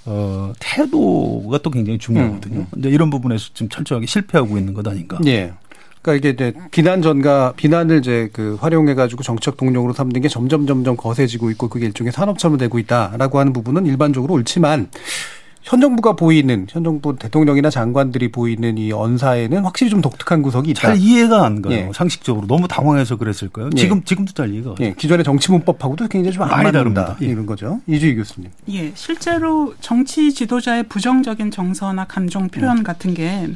어, 태도가 또 굉장히 중요하거든요. 근데 이런 부분에서 지금 철저하게 실패하고 있는 것 아닌가. 예. 그러니까 이게 이제 비난 전가 비난을 이제 그 활용해 가지고 정책 동력으로 삼는 게 점점 점점 거세지고 있고 그게 일종의 산업처럼 되고 있다라고 하는 부분은 일반적으로 옳지만 현 정부가 보이는 현 정부 대통령이나 장관들이 보이는 이 언사에는 확실히 좀 독특한 구석이 있다. 잘 이해가 안 가요. 예. 상식적으로 너무 당황해서 그랬을까요? 예. 지금 지금도 잘 이해가. 예, 기존의 정치 문법하고도 굉장히 좀안 많이 맞는다 다릅니다. 예. 이런 거죠. 이주희 교수님. 예, 실제로 정치 지도자의 부정적인 정서나 감정 표현 같은 게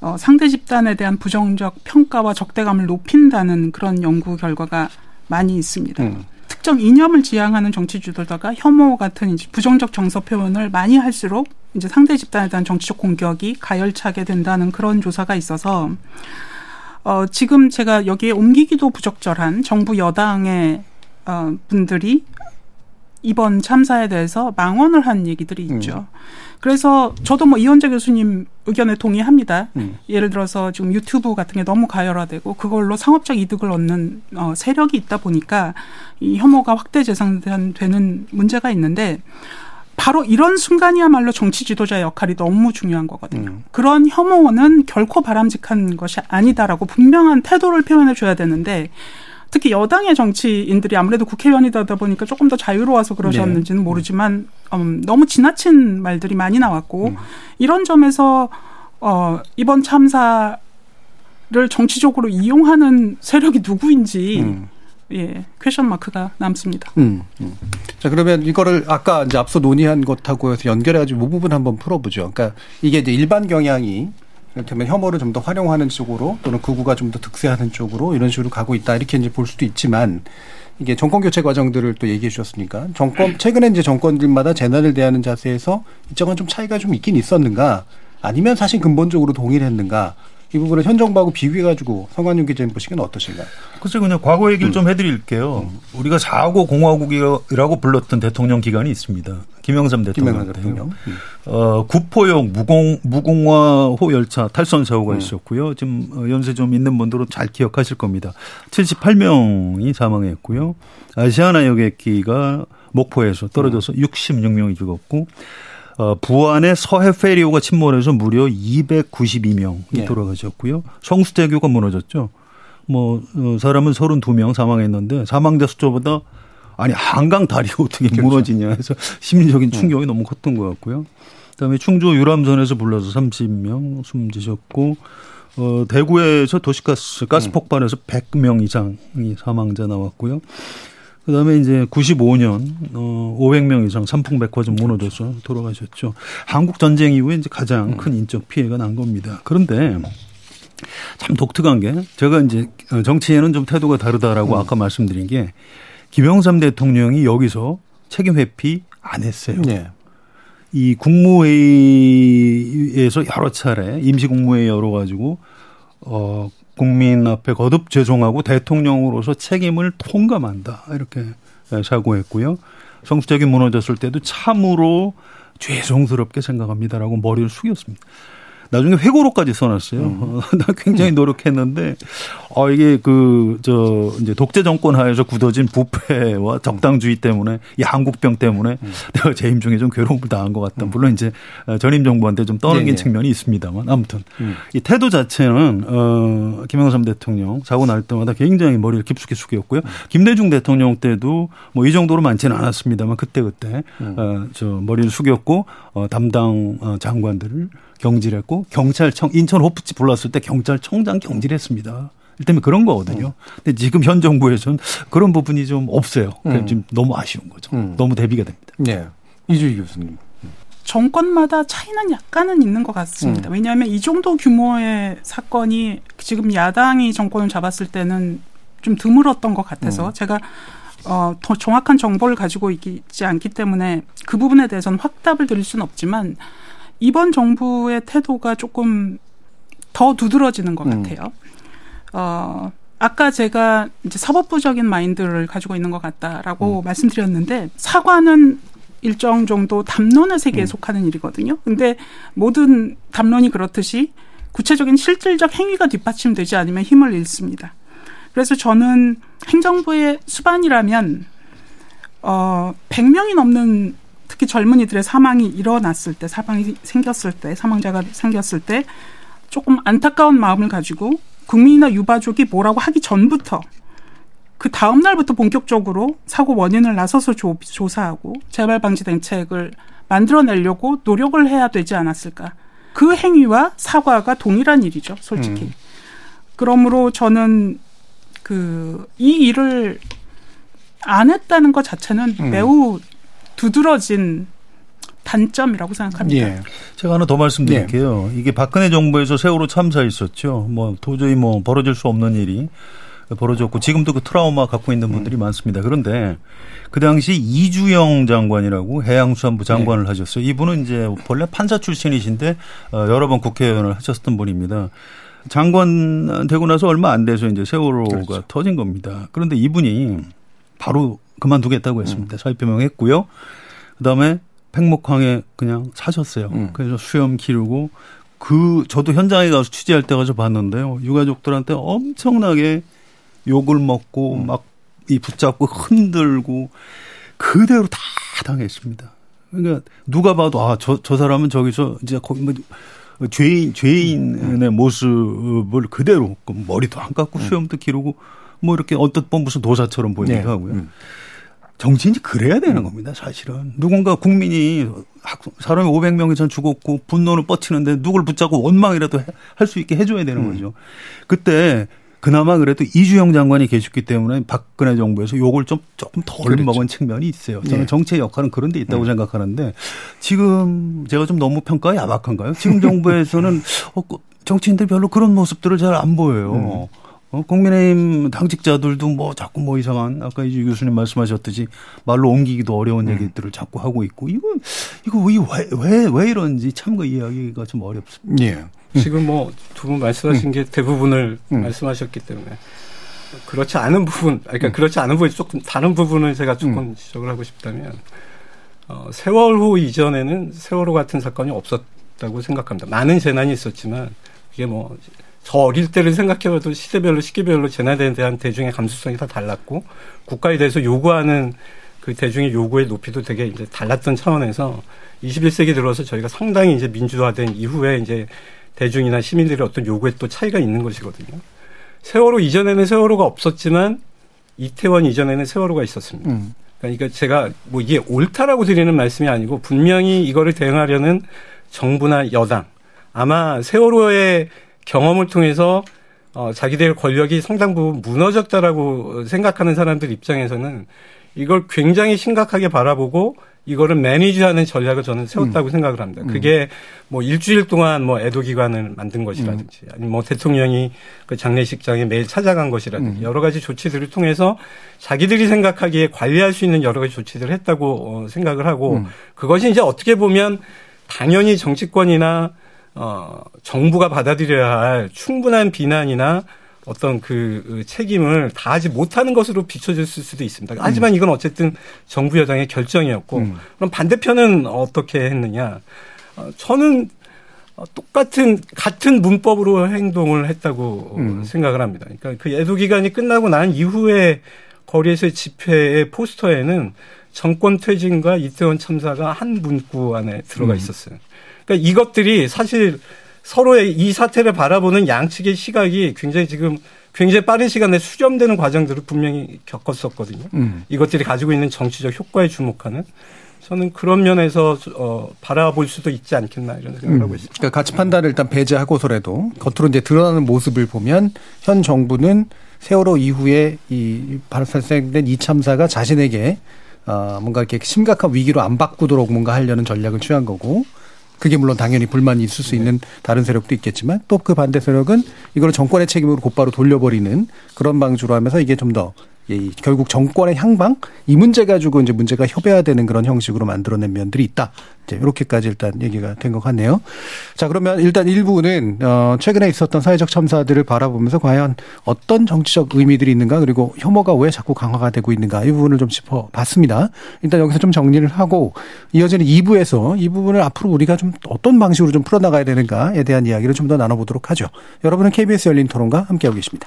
어, 상대 집단에 대한 부정적 평가와 적대감을 높인다는 그런 연구 결과가 많이 있습니다. 음. 특정 이념을 지향하는 정치 지도자가 혐오 같은 이제 부정적 정서 표현을 많이 할수록 이제 상대 집단에 대한 정치적 공격이 가열차게 된다는 그런 조사가 있어서 어, 지금 제가 여기에 옮기기도 부적절한 정부 여당의 어, 분들이 이번 참사에 대해서 망언을 한 얘기들이 있죠. 그래서 저도 뭐 이현재 교수님 의견에 동의합니다. 음. 예를 들어서 지금 유튜브 같은 게 너무 가열화되고 그걸로 상업적 이득을 얻는 어, 세력이 있다 보니까 이 혐오가 확대 재생되는 문제가 있는데 바로 이런 순간이야말로 정치 지도자의 역할이 너무 중요한 거거든요. 음. 그런 혐오는 결코 바람직한 것이 아니다라고 분명한 태도를 표현해 줘야 되는데 특히 여당의 정치인들이 아무래도 국회의원이다 보니까 조금 더 자유로워서 그러셨는지는 모르지만 음, 너무 지나친 말들이 많이 나왔고 이런 점에서 어, 이번 참사를 정치적으로 이용하는 세력이 누구인지 음. 예 question mark가 남습니다. 음, 음. 자, 그러면 이거를 아까 이제 앞서 논의한 것하고 해서 연결해가지고 이 부분 한번 풀어보죠. 그러니까 이게 이제 일반 경향이 이를테면 혐오를 좀 더 활용하는 쪽으로 또는 극우가 좀 더 득세하는 쪽으로 이런 식으로 가고 있다 이렇게 이제 볼 수도 있지만 이게 정권 교체 과정들을 또 얘기해 주셨으니까 정권 최근에 이제 정권들마다 재난을 대하는 자세에서 일정한 좀 차이가 좀 있긴 있었는가? 아니면 사실 근본적으로 동일했는가 이 부분을 현 정부하고 비교해 가지고 성관용 기자님 보시기에는 어떠신가요? 글쎄 그냥 과거 얘기를 좀 해드릴게요. 우리가 4고 공화국이라고 불렀던 대통령 기간이 있습니다. 김영삼 대통령. 김영삼 때. 대통령. 음. 어, 구포역 무공, 무공화호 열차 탈선 사고가 음. 있었고요. 지금 어, 연세 좀 있는 분들은 잘 기억하실 겁니다. 78명이 사망했고요. 아시아나 여객기가 목포에서 떨어져서 66명이 죽었고 어, 부안의 서해 페리오가 침몰해서 무려 292명이 네. 돌아가셨고요. 성수대교가 무너졌죠. 뭐 어, 사람은 32명 사망했는데 사망자 숫자보다 아니 한강 다리 어떻게 무너지냐 해서 심리적인 충격이 너무 컸던 것 같고요. 그다음에 충주 유람선에서 불러서 30명 숨지셨고 어 대구에서 도시가스 가스 폭발해서 100명 이상이 사망자 나왔고요. 그다음에 이제 95년 어 500명 이상 삼풍백화점 무너져서 돌아가셨죠. 한국 전쟁 이후에 이제 가장 큰 인적 피해가 난 겁니다. 그런데 참 독특한 게 제가 이제 정치에는 좀 태도가 다르다라고 아까 말씀드린 게 김영삼 대통령이 여기서 책임 회피 안 했어요. 네. 이 국무회의에서 여러 차례 임시 국무회의 열어가지고 어 국민 앞에 거듭 죄송하고 대통령으로서 책임을 통감한다 이렇게 사고했고요. 성수대교 무너졌을 때도 참으로 죄송스럽게 생각합니다라고 머리를 숙였습니다. 나중에 회고록까지 써놨어요. 어, 나 굉장히 노력했는데, 어, 이게 그, 저, 이제 독재 정권 하에서 굳어진 부패와 적당주의 때문에, 이 한국병 때문에 내가 재임 중에 좀 괴로움을 당한 것 같다. 물론 이제 전임 정부한테 좀 떠넘긴 네 네. 측면이 있습니다만, 아무튼. 음. 이 태도 자체는, 어, 김영삼 대통령 사고 날 때마다 굉장히 머리를 깊숙이 숙였고요. 김대중 대통령 때도 뭐 이 정도로 많지는 않았습니다만, 그때 그때, 어, 저 머리를 숙였고, 어, 담당 어, 장관들을 경질했고 경찰청 인천 호프집 불렀을 때 경찰청장 경질했습니다. 때문에 그런 거거든요. 근데 지금 현 정부에서는 그런 부분이 좀 없어요. 그래서 음. 지금 너무 아쉬운 거죠. 너무 대비가 됩니다. 네. 이주희 교수님. 정권마다 차이는 약간은 있는 것 같습니다. 음. 왜냐하면 이 정도 규모의 사건이 지금 야당이 정권을 잡았을 때는 좀 드물었던 것 같아서 음. 제가 어, 더 정확한 정보를 가지고 있지 않기 때문에 그 부분에 대해서는 확답을 드릴 수는 없지만 이번 정부의 태도가 조금 더 두드러지는 것 음. 같아요. 어, 아까 제가 이제 사법부적인 마인드를 가지고 있는 것 같다라고 말씀드렸는데 사과는 일정 정도 담론의 세계에 속하는 일이거든요. 근데 모든 담론이 그렇듯이 구체적인 실질적 행위가 뒷받침되지 않으면 힘을 잃습니다. 그래서 저는 행정부의 수반이라면 어 100명이 넘는 특히 젊은이들의 사망이 일어났을 때 사망이 생겼을 때 사망자가 생겼을 때 조금 안타까운 마음을 가지고 국민이나 유가족이 뭐라고 하기 전부터 그 다음 날부터 본격적으로 사고 원인을 나서서 조, 조사하고 재발 방지 대책을 만들어내려고 노력을 해야 되지 않았을까. 그 행위와 사과가 동일한 일이죠, 솔직히. 음. 그러므로 저는 그 이 일을 안 했다는 것 자체는 음. 매우 두드러진 단점이라고 생각합니다. 예. 제가 하나 더 말씀드릴게요. 예. 이게 박근혜 정부에서 세월호 참사 있었죠. 뭐 도저히 뭐 벌어질 수 없는 일이 벌어졌고 지금도 그 트라우마 갖고 있는 분들이 음. 많습니다. 그런데 그 당시 이주영 장관이라고 해양수산부 장관을 네. 하셨어요. 이분은 이제 본래 판사 출신이신데 어, 여러 번 국회의원을 하셨던 분입니다. 장관 되고 나서 얼마 안 돼서 이제 세월호가 그렇죠. 터진 겁니다. 그런데 이분이 바로 그만두겠다고 했습니다. 음. 사의 표명했고요. 그다음에 팽목항에 그냥 사셨어요. 음. 그래서 수염 기르고 그 저도 현장에 가서 취재할 때 가서 봤는데요. 유가족들한테 엄청나게 욕을 먹고 음. 막이 붙잡고 흔들고 그대로 다 당했습니다. 그러니까 누가 봐도 아저저 사람은 저기서 이제 거기 뭐 죄인 죄인의 음. 모습을 그대로 그 머리도 안 깎고 음. 수염도 기르고 뭐 이렇게 어떤 무슨 도사처럼 보이기도 네. 하고요. 음. 정치인이 그래야 되는 겁니다, 사실은. 누군가 국민이 사람이 500명 이상 죽었고 분노를 뻗치는데 누굴 붙잡고 원망이라도 할 수 있게 해줘야 되는 거죠. 그때 그나마 그래도 이주영 장관이 계셨기 때문에 박근혜 정부에서 욕을 좀 조금 덜 그렇죠. 먹은 측면이 있어요. 저는 네. 정치의 역할은 그런 데 있다고 네. 생각하는데 지금 제가 좀 너무 평가가 야박한가요? 지금 정부에서는 어, 정치인들 별로 그런 모습들을 잘 안 보여요. 음. 어, 국민의힘 당직자들도 뭐 자꾸 뭐 이상한 아까 이제 교수님 말씀하셨듯이 말로 옮기기도 어려운 음. 얘기들을 자꾸 하고 있고 이건 이거 왜왜왜 왜 이런지 참 그 이야기가 좀 어렵습니다. 예. 지금 뭐 두 분 말씀하신 음. 게 대부분을 음. 말씀하셨기 때문에 그렇지 않은 부분, 그러니까 음. 그렇지 않은 부분이 조금 다른 부분을 제가 조금 음. 지적을 하고 싶다면 어, 세월호 이전에는 세월호 같은 사건이 없었다고 생각합니다. 많은 재난이 있었지만 이게 뭐 저 어릴 때를 생각해봐도 시대별로 시기별로 재난에 대한 대중의 감수성이 다 달랐고 국가에 대해서 요구하는 그 대중의 요구의 높이도 되게 이제 달랐던 차원에서 21세기 들어서 저희가 상당히 이제 민주화된 이후에 이제 대중이나 시민들의 어떤 요구에 또 차이가 있는 것이거든요. 세월호 이전에는 세월호가 없었지만 이태원 이전에는 세월호가 있었습니다. 음. 그러니까 제가 뭐 이게 옳다라고 드리는 말씀이 아니고 분명히 이거를 대응하려는 정부나 여당 아마 세월호의 경험을 통해서 어, 자기들 권력이 상당 부분 무너졌다라고 생각하는 사람들 입장에서는 이걸 굉장히 심각하게 바라보고 이거를 매니지하는 전략을 저는 세웠다고 음. 생각을 합니다. 그게 뭐 일주일 동안 뭐 애도 기관을 만든 것이라든지 음. 아니면 뭐 대통령이 그 장례식장에 매일 찾아간 것이라든지 음. 여러 가지 조치들을 통해서 자기들이 생각하기에 관리할 수 있는 여러 가지 조치들을 했다고 어, 생각을 하고 음. 그것이 이제 어떻게 보면 당연히 정치권이나 어, 정부가 받아들여야 할 충분한 비난이나 어떤 그, 그 책임을 다하지 못하는 것으로 비춰질 수도 있습니다. 하지만 음. 이건 어쨌든 정부 여당의 결정이었고 음. 그럼 반대편은 어떻게 했느냐? 어, 저는 똑같은 같은 문법으로 행동을 했다고 음. 생각을 합니다. 그러니까 그 애도 기간이 끝나고 난 이후에 거리에서의 집회의 포스터에는 정권 퇴진과 이태원 참사가 한 문구 안에 들어가 음. 있었어요. 그러니까 이것들이 사실 서로의 이 사태를 바라보는 양측의 시각이 굉장히 지금 굉장히 빠른 시간에 수렴되는 과정들을 분명히 겪었었거든요. 음. 이것들이 가지고 있는 정치적 효과에 주목하는 저는 그런 면에서 어, 바라볼 수도 있지 않겠나 이런 생각을 음. 하고 있습니다. 그러니까 가치 판단을 일단 배제하고서라도 겉으로 이제 드러나는 모습을 보면 현 정부는 세월호 이후에 이 발생된 이 참사가 자신에게 어, 뭔가 이렇게 심각한 위기로 안 바꾸도록 뭔가 하려는 전략을 취한 거고 그게 물론 당연히 불만이 있을 수 있는 다른 세력도 있겠지만 또 그 반대 세력은 이걸 정권의 책임으로 곧바로 돌려버리는 그런 방주로 하면서 이게 좀 더 이 결국 정권의 향방 이 문제 가지고 이제 문제가 협의화되는 그런 형식으로 만들어낸 면들이 있다. 이제 이렇게까지 일단 얘기가 된 것 같네요. 자 그러면 일단 일부는 어 최근에 있었던 사회적 참사들을 바라보면서 과연 어떤 정치적 의미들이 있는가 그리고 혐오가 왜 자꾸 강화가 되고 있는가 이 부분을 좀 짚어봤습니다. 일단 여기서 좀 정리를 하고 이어지는 2부에서 이 부분을 앞으로 우리가 좀 어떤 방식으로 좀 풀어나가야 되는가에 대한 이야기를 좀 더 나눠보도록 하죠. 여러분은 KBS 열린 토론과 함께하고 계십니다.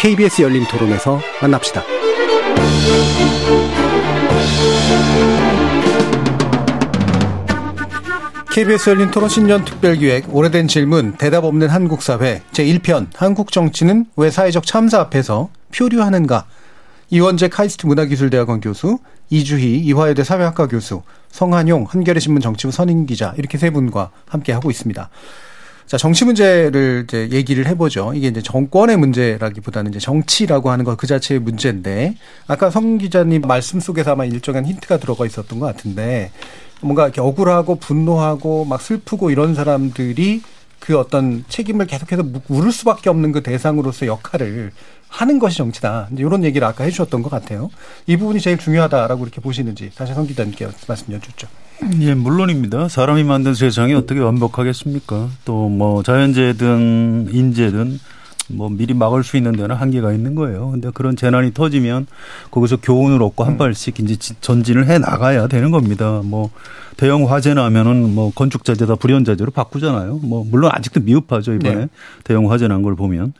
KBS 열린 토론에서 만납시다. KBS 열린 토론 신년 특별기획 오래된 질문 대답 없는 한국 사회 제1편 한국 정치는 왜 사회적 참사 앞에서 표류하는가 이원재 카이스트 문화기술대학원 교수 이주희 이화여대 사회학과 교수 성한용 한겨레신문 정치부 선임 기자 이렇게 세 분과 함께 하고 있습니다. 자, 정치 문제를 이제 얘기를 해보죠. 이게 이제 정권의 문제라기보다는 이제 정치라고 하는 것 그 자체의 문제인데, 아까 성 기자님 말씀 속에서 아마 일정한 힌트가 들어가 있었던 것 같은데, 뭔가 억울하고 분노하고 막 슬프고 이런 사람들이 그 어떤 책임을 계속해서 물을 수밖에 없는 그 대상으로서 역할을 하는 것이 정치다. 이런 얘기를 아까 해주셨던 것 같아요. 이 부분이 제일 중요하다라고 이렇게 보시는지 다시 성 기자님께 말씀 여쭙죠. 예, 물론입니다. 사람이 만든 세상이 어떻게 완벽하겠습니까? 또 뭐 자연재해든 인재든 뭐 미리 막을 수 있는 데는 한계가 있는 거예요. 근데 그런 재난이 터지면 거기서 교훈을 얻고 한 발씩 이제 전진을 해 나가야 되는 겁니다. 뭐 대형 화재 나면은 뭐 건축 자재다 불연 자재로 바꾸잖아요. 뭐 물론 아직도 미흡하죠 이번에 네. 대형 화재 난 걸 보면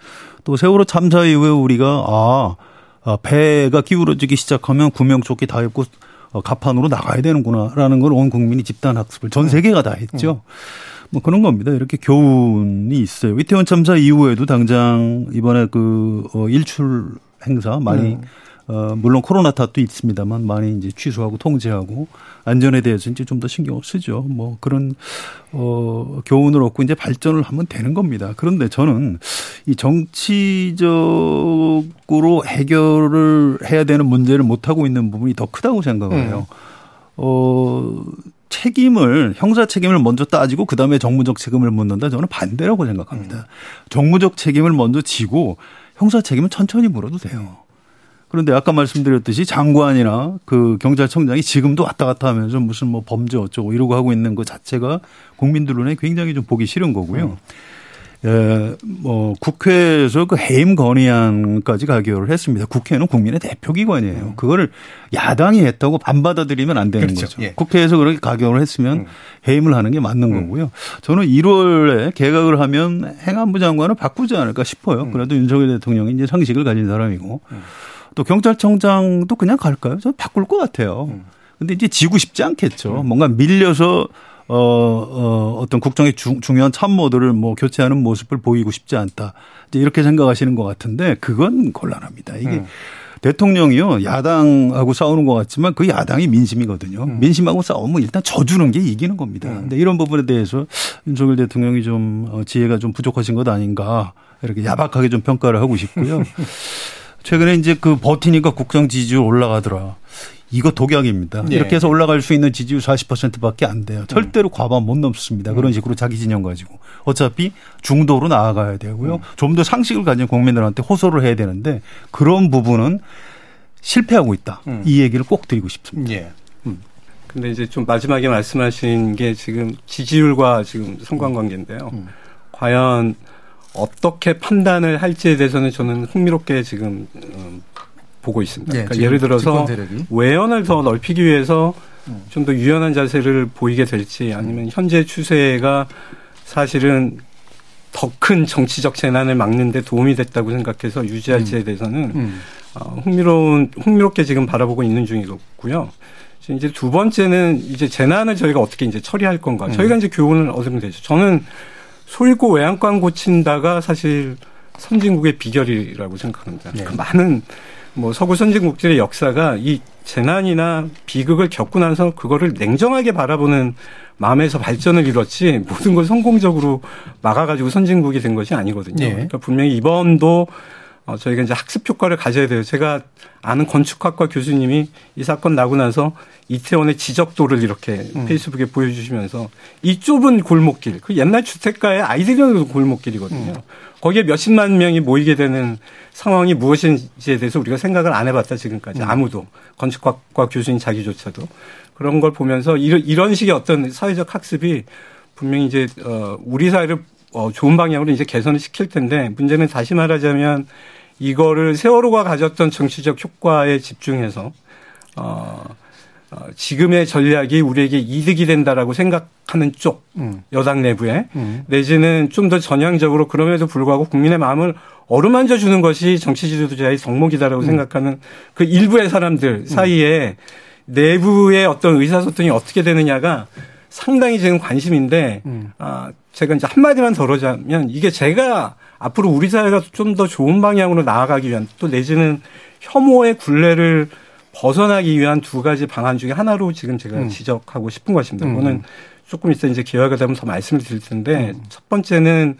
또 세월호 참사 이후에 우리가 아, 아 배가 기울어지기 시작하면 구명조끼 다 입고 어, 가판으로 나가야 되는구나라는 걸 온 국민이 집단 학습을 전 세계가 다 했죠. 뭐 그런 겁니다. 이렇게 교훈이 있어요. 이태원 참사 이후에도 당장 이번에 그 어, 일출 행사 많이 네. 어, 물론 코로나 탓도 있습니다만 많이 이제 취소하고 통제하고 안전에 대해서 이제 좀 더 신경을 쓰죠. 뭐 그런 어 교훈을 얻고 이제 발전을 하면 되는 겁니다. 그런데 저는 이 정치적으로 해결을 해야 되는 문제를 못 하고 있는 부분이 더 크다고 생각을 해요. 음. 어 책임을 형사 책임을 먼저 따지고 그다음에 정무적 책임을 묻는다 저는 반대라고 생각합니다. 음. 정무적 책임을 먼저 지고 형사 책임은 천천히 물어도 돼요. 그런데 아까 말씀드렸듯이 장관이나 그 경찰청장이 지금도 왔다 갔다 하면서 무슨 뭐 범죄 어쩌고 이러고 하고 있는 것 자체가 국민들 눈에 굉장히 좀 보기 싫은 거고요. 음. 예, 뭐 국회에서 그 해임 건의안까지 가결을 했습니다. 국회는 국민의 대표기관이에요. 음. 그거를 야당이 했다고 안 받아들이면 안 되는 그렇죠. 거죠. 예. 국회에서 그렇게 가결을 했으면 음. 해임을 하는 게 맞는 음. 거고요. 저는 1월에 개각을 하면 행안부 장관을 바꾸지 않을까 싶어요. 음. 그래도 윤석열 대통령이 이제 상식을 가진 사람이고 음. 또 경찰청장도 그냥 갈까요? 저 바꿀 것 같아요. 음. 근데 이제 지고 싶지 않겠죠. 뭔가 밀려서 어, 어, 어떤 국정의 중, 중요한 참모들을 뭐 교체하는 모습을 보이고 싶지 않다. 이제 이렇게 생각하시는 것 같은데 그건 곤란합니다. 이게 음. 대통령이요 야당하고 싸우는 것 같지만 그 야당이 민심이거든요. 음. 민심하고 싸우면 일단 져주는 게 이기는 겁니다. 음. 근데 이런 부분에 대해서 윤석열 대통령이 좀 어, 지혜가 좀 부족하신 것 아닌가 이렇게 야박하게 좀 평가를 하고 싶고요. 최근에 이제 그 버티니까 국정 지지율 올라가더라. 이거 독약입니다. 네. 이렇게 해서 올라갈 수 있는 지지율 40%밖에 안 돼요. 절대로 음. 과반 못 넘습니다. 그런 음. 식으로 자기 진영 가지고. 어차피 중도로 나아가야 되고요. 음. 좀더 상식을 가진 국민들한테 호소를 해야 되는데 그런 부분은 실패하고 있다. 음. 이 얘기를 꼭 드리고 싶습니다. 예. 음. 근데 이제 좀 마지막에 말씀하신 게 지금 지지율과 지금 상관관계인데요. 음. 과연 어떻게 판단을 할지에 대해서는 저는 흥미롭게 지금 음, 보고 있습니다. 네, 그러니까 예를 들어서 외연을 더 넓히기 위해서 음. 좀더 유연한 자세를 보이게 될지 아니면 현재 추세가 사실은 더 큰 정치적 재난을 막는 데 도움이 됐다고 생각해서 유지할지에 음. 대해서는 음. 어, 흥미로운 흥미롭게 지금 바라보고 있는 중이고요. 이제 두 번째는 이제 재난을 저희가 어떻게 이제 처리할 건가. 음. 저희가 이제 교훈을 얻으면 되죠. 저는 소잃고 외양간 고친다가 사실 선진국의 비결이라고 생각합니다. 네. 그 많은 뭐 서구 선진국들의 역사가 이 재난이나 비극을 겪고 나서 그거를 냉정하게 바라보는 마음에서 발전을 이뤘지 모든 걸 성공적으로 막아가지고 선진국이 된 것이 아니거든요. 네. 그러니까 분명히 이번도 어, 저희가 이제 학습 효과를 가져야 돼요. 제가 아는 건축학과 교수님이 이 사건 나고 나서 이태원의 지적도를 이렇게 음. 페이스북에 보여주시면서 이 좁은 골목길, 그 옛날 주택가의 아이들이 골목길이거든요. 음. 거기에 몇십만 명이 모이게 되는 상황이 무엇인지에 대해서 우리가 생각을 안 해봤다 지금까지 음. 아무도 건축학과 교수님 자기조차도 그런 걸 보면서 이런, 이런 식의 어떤 사회적 학습이 분명히 이제 어 우리 사회를 어 좋은 방향으로 이제 개선을 시킬 텐데 문제는 다시 말하자면 이거를 세월호가 가졌던 정치적 효과에 집중해서 어 어, 지금의 전략이 우리에게 이득이 된다라고 생각하는 쪽 음. 여당 내부에 음. 내지는 좀 더 전향적으로 그럼에도 불구하고 국민의 마음을 어루만져 주는 것이 정치 지도자의 덕목이다라고 음. 생각하는 그 일부의 사람들 사이에 내부의 어떤 의사소통이 어떻게 되느냐가 상당히 지금 관심인데 음. 아 제가 이제 한 마디만 덜어자면 이게 제가 앞으로 우리 사회가 좀 더 좋은 방향으로 나아가기 위한 또 내지는 혐오의 굴레를 벗어나기 위한 두 가지 방안 중에 하나로 지금 제가 음. 지적하고 싶은 것입니다. 음. 그거는 조금 있어 이제 기회가 되면 더 말씀을 드릴 텐데 음. 첫 번째는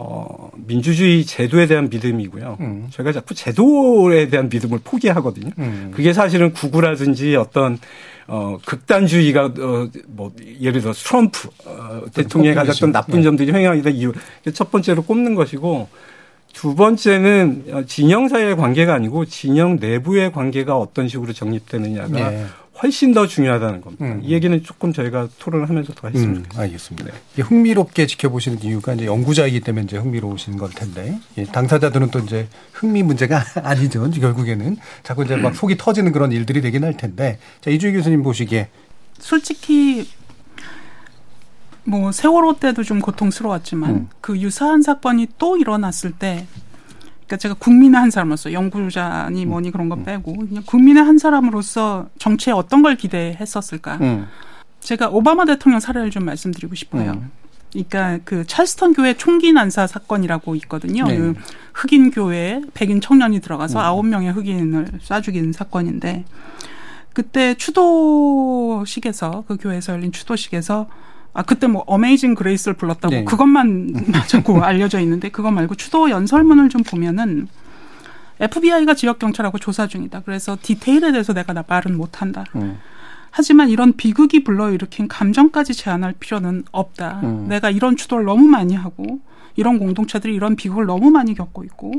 어, 민주주의 제도에 대한 믿음이고요. 음. 저희가 자꾸 제도에 대한 믿음을 포기하거든요. 음. 그게 사실은 구구라든지 어떤 어, 극단주의가 어, 뭐 예를 들어 트럼프 어, 대통령이 가졌던 나쁜 네. 점들이 횡행하게 이유 첫 번째로 꼽는 것이고 두 번째는 진영 사이의 관계가 아니고 진영 내부의 관계가 어떤 식으로 정립되느냐가 네. 훨씬 더 중요하다는 겁니다. 음. 이 얘기는 조금 저희가 토론을 하면서 더 했으면 음, 좋겠습니다. 알겠습니다. 네. 흥미롭게 지켜보시는 이유가 이제 연구자이기 때문에 이제 흥미로우신 걸 텐데 예, 당사자들은 또 이제 흥미 문제가 아니죠. 결국에는 자꾸 이제 막 속이 터지는 그런 일들이 되긴 할 텐데 자 이주희 교수님 보시기에 솔직히 뭐 세월호 때도 좀 고통스러웠지만 음. 그 유사한 사건이 또 일어났을 때 그러니까 제가 국민의 한 사람으로서 연구자니 음. 뭐니 그런 거 음. 빼고 그냥 국민의 한 사람으로서 정치에 어떤 걸 기대했었을까? 음. 제가 오바마 대통령 사례를 좀 말씀드리고 싶어요. 음. 그러니까 그 찰스턴 교회 총기 난사 사건이라고 있거든요. 네. 그 흑인 교회에 백인 청년이 들어가서 음. 아홉 명의 흑인을 쏴 죽인 사건인데 그때 추도식에서 그 교회에서 열린 추도식에서 아 그때 뭐 어메이징 그레이스를 불렀다고 네. 그것만 자꾸 알려져 있는데 그거 말고 추도 연설문을 좀 보면은 FBI가 지역 경찰하고 조사 중이다. 그래서 디테일에 대해서 내가 나 말은 못 한다. 음. 하지만 이런 비극이 불러일으킨 감정까지 제한할 필요는 없다. 음. 내가 이런 추도를 너무 많이 하고 이런 공동체들이 이런 비극을 너무 많이 겪고 있고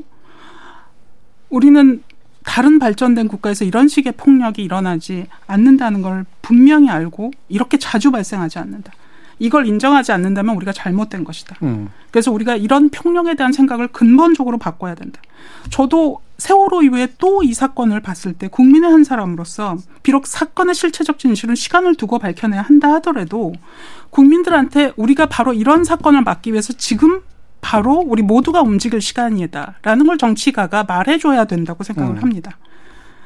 우리는 다른 발전된 국가에서 이런 식의 폭력이 일어나지 않는다는 걸 분명히 알고 이렇게 자주 발생하지 않는다. 이걸 인정하지 않는다면 우리가 잘못된 것이다. 음. 그래서 우리가 이런 평령에 대한 생각을 근본적으로 바꿔야 된다. 저도 세월호 이후에 또 이 사건을 봤을 때 국민의 한 사람으로서 비록 사건의 실체적 진실은 시간을 두고 밝혀내야 한다 하더라도 국민들한테 우리가 바로 이런 사건을 막기 위해서 지금 바로 우리 모두가 움직일 시간이다라는 걸 정치가가 말해줘야 된다고 생각을 음. 합니다.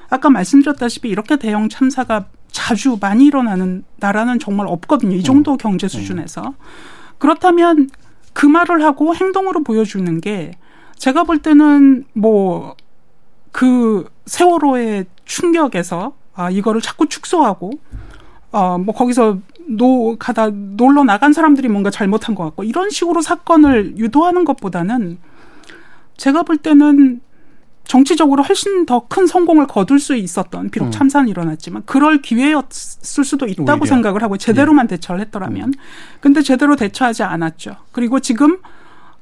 아까 말씀드렸다시피 이렇게 대형 참사가 자주 많이 일어나는 나라는 정말 없거든요. 이 정도 음. 경제 음. 수준에서. 그렇다면 그 말을 하고 행동으로 보여주는 게 제가 볼 때는 뭐 그 세월호의 충격에서 아 이거를 자꾸 축소하고 어 뭐 거기서 노 가다 놀러 나간 사람들이 뭔가 잘못한 것 같고 이런 식으로 사건을 유도하는 것보다는 제가 볼 때는 정치적으로 훨씬 더 큰 성공을 거둘 수 있었던 비록 음. 참사는 일어났지만 그럴 기회였을 수도 있다고 오히려. 생각을 하고 제대로만 예. 대처를 했더라면 음. 근데 제대로 대처하지 않았죠. 그리고 지금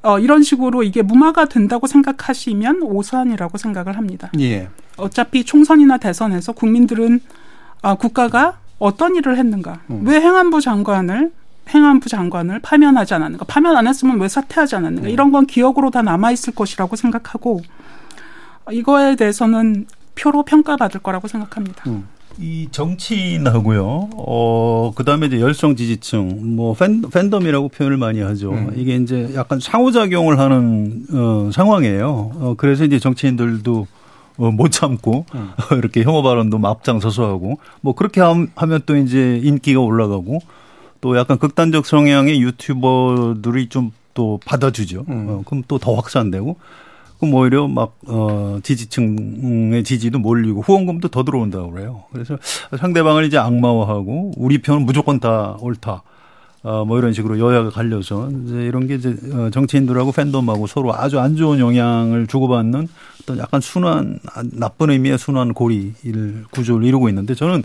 어 이런 식으로 이게 무마가 된다고 생각하시면 오산이라고 생각을 합니다. 예. 어차피 총선이나 대선에서 국민들은 아 국가가 어떤 일을 했는가? 음. 왜 행안부 장관을 행안부 장관을 파면하지 않았는가? 파면 안 했으면 왜 사퇴하지 않았는가? 음. 이런 건 기억으로 다 남아 있을 것이라고 생각하고 이거에 대해서는 표로 평가받을 거라고 생각합니다. 음. 이 정치인하고요. 어 그다음에 이제 열성 지지층, 뭐 팬, 팬덤이라고 표현을 많이 하죠. 음. 이게 이제 약간 상호작용을 하는 어, 상황이에요. 어, 그래서 이제 정치인들도 어, 못 참고 음. 이렇게 혐오 발언도 앞장서서 하고 뭐 그렇게 하면 또 이제 인기가 올라가고 또 약간 극단적 성향의 유튜버들이 좀 또 받아주죠. 음. 어, 그럼 또 더 확산되고 그럼 오히려 막, 어, 지지층의 지지도 몰리고 후원금도 더 들어온다고 그래요. 그래서 상대방을 이제 악마화하고 우리 편은 무조건 다 옳다. 어, 뭐 이런 식으로 여야가 갈려서 이제 이런 게 이제 어, 정치인들하고 팬덤하고 서로 아주 안 좋은 영향을 주고받는 어떤 약간 순환, 나쁜 의미의 순환 고리를 구조를 이루고 있는데 저는